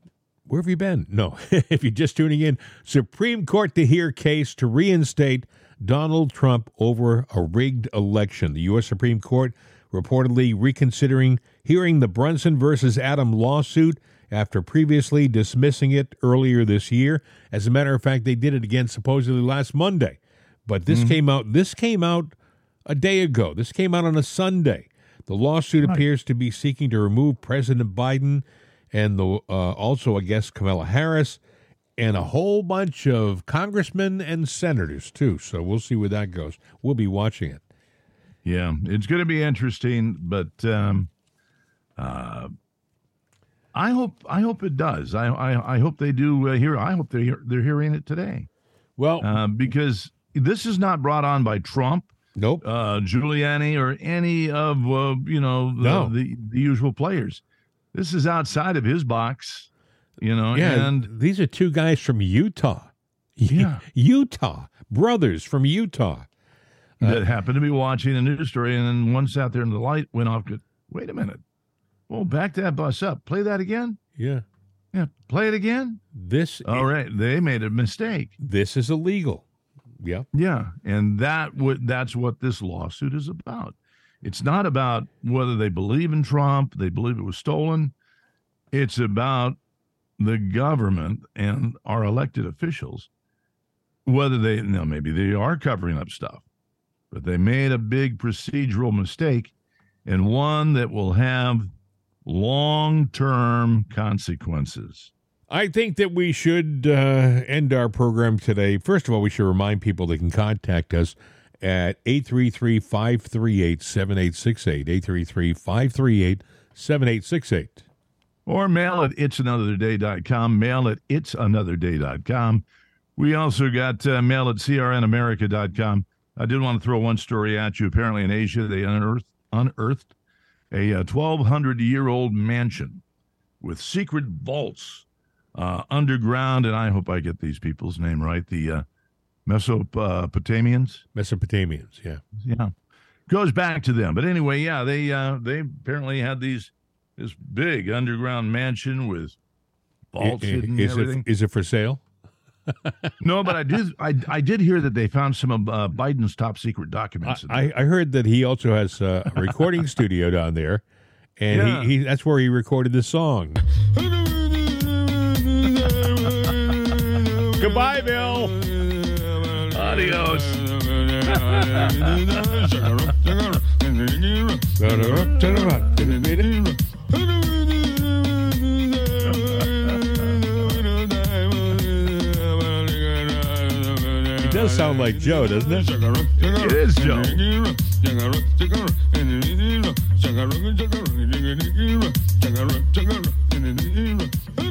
where have you been? No. *laughs* if you're just tuning in, Supreme Court to hear case to reinstate Donald Trump over a rigged election. The U.S. Supreme Court reportedly reconsidering hearing the Brunson versus Adam lawsuit after previously dismissing it earlier this year. As a matter of fact, they did it again supposedly last Monday. But this mm-hmm. came out this came out a day ago. This came out on a Sunday. The lawsuit appears to be seeking to remove President Biden and the uh, also, I guess, Kamala Harris and a whole bunch of congressmen and senators too. So we'll see where that goes. We'll be watching it. Yeah, it's going to be interesting, but um, uh, I hope I hope it does. I I, I hope they do uh, hear. I hope they hear, they're hearing it today. Well, uh, because this is not brought on by Trump, nope, uh, Giuliani, or any of uh, you know the, No. the the usual players. This is outside of his box, you know. yeah, and these are two guys from Utah. *laughs* Yeah. Utah brothers from Utah. that happened to be watching a news story, and then one sat there and the light went off. Good. Wait a minute. Well, back that bus up. Play that again. Yeah, Yeah, play it again. this All right, they made a mistake. this is illegal. Yeah, Yeah, and that would that's what this lawsuit is about. It's not about whether they believe in Trump, they believe it was stolen. It's about the government and our elected officials, whether they you know maybe they are covering up stuff, but they made a big procedural mistake, and one that will have long-term consequences. I think that we should uh, end our program today. First of all, we should remind people they can contact us at 833 538 7868. 833 538 7868. or mail at it'sanotherday.com, mail at it'sanotherday.com. We also got uh, mail at crnamerica.com. I did want to throw one story at you. Apparently, in Asia, they unearthed, unearthed a uh, 1,200 year old mansion with secret vaults uh, underground. And I hope I get these people's name right the uh, Mesopotamians. Mesopotamians, yeah. Yeah, goes back to them. But anyway, yeah, they uh, they apparently had these this big underground mansion with vaults I- i- hidden and is, everything. it, is it for sale? *laughs* no, but I did I, I did hear that they found some of uh, Biden's top secret documents. in there. I, I heard that he also has a recording *laughs* studio down there, and Yeah. he, he that's where he recorded the song. Goodbye, Bill. Adios. He does sound like Joe, doesn't it? It is Joe. *laughs*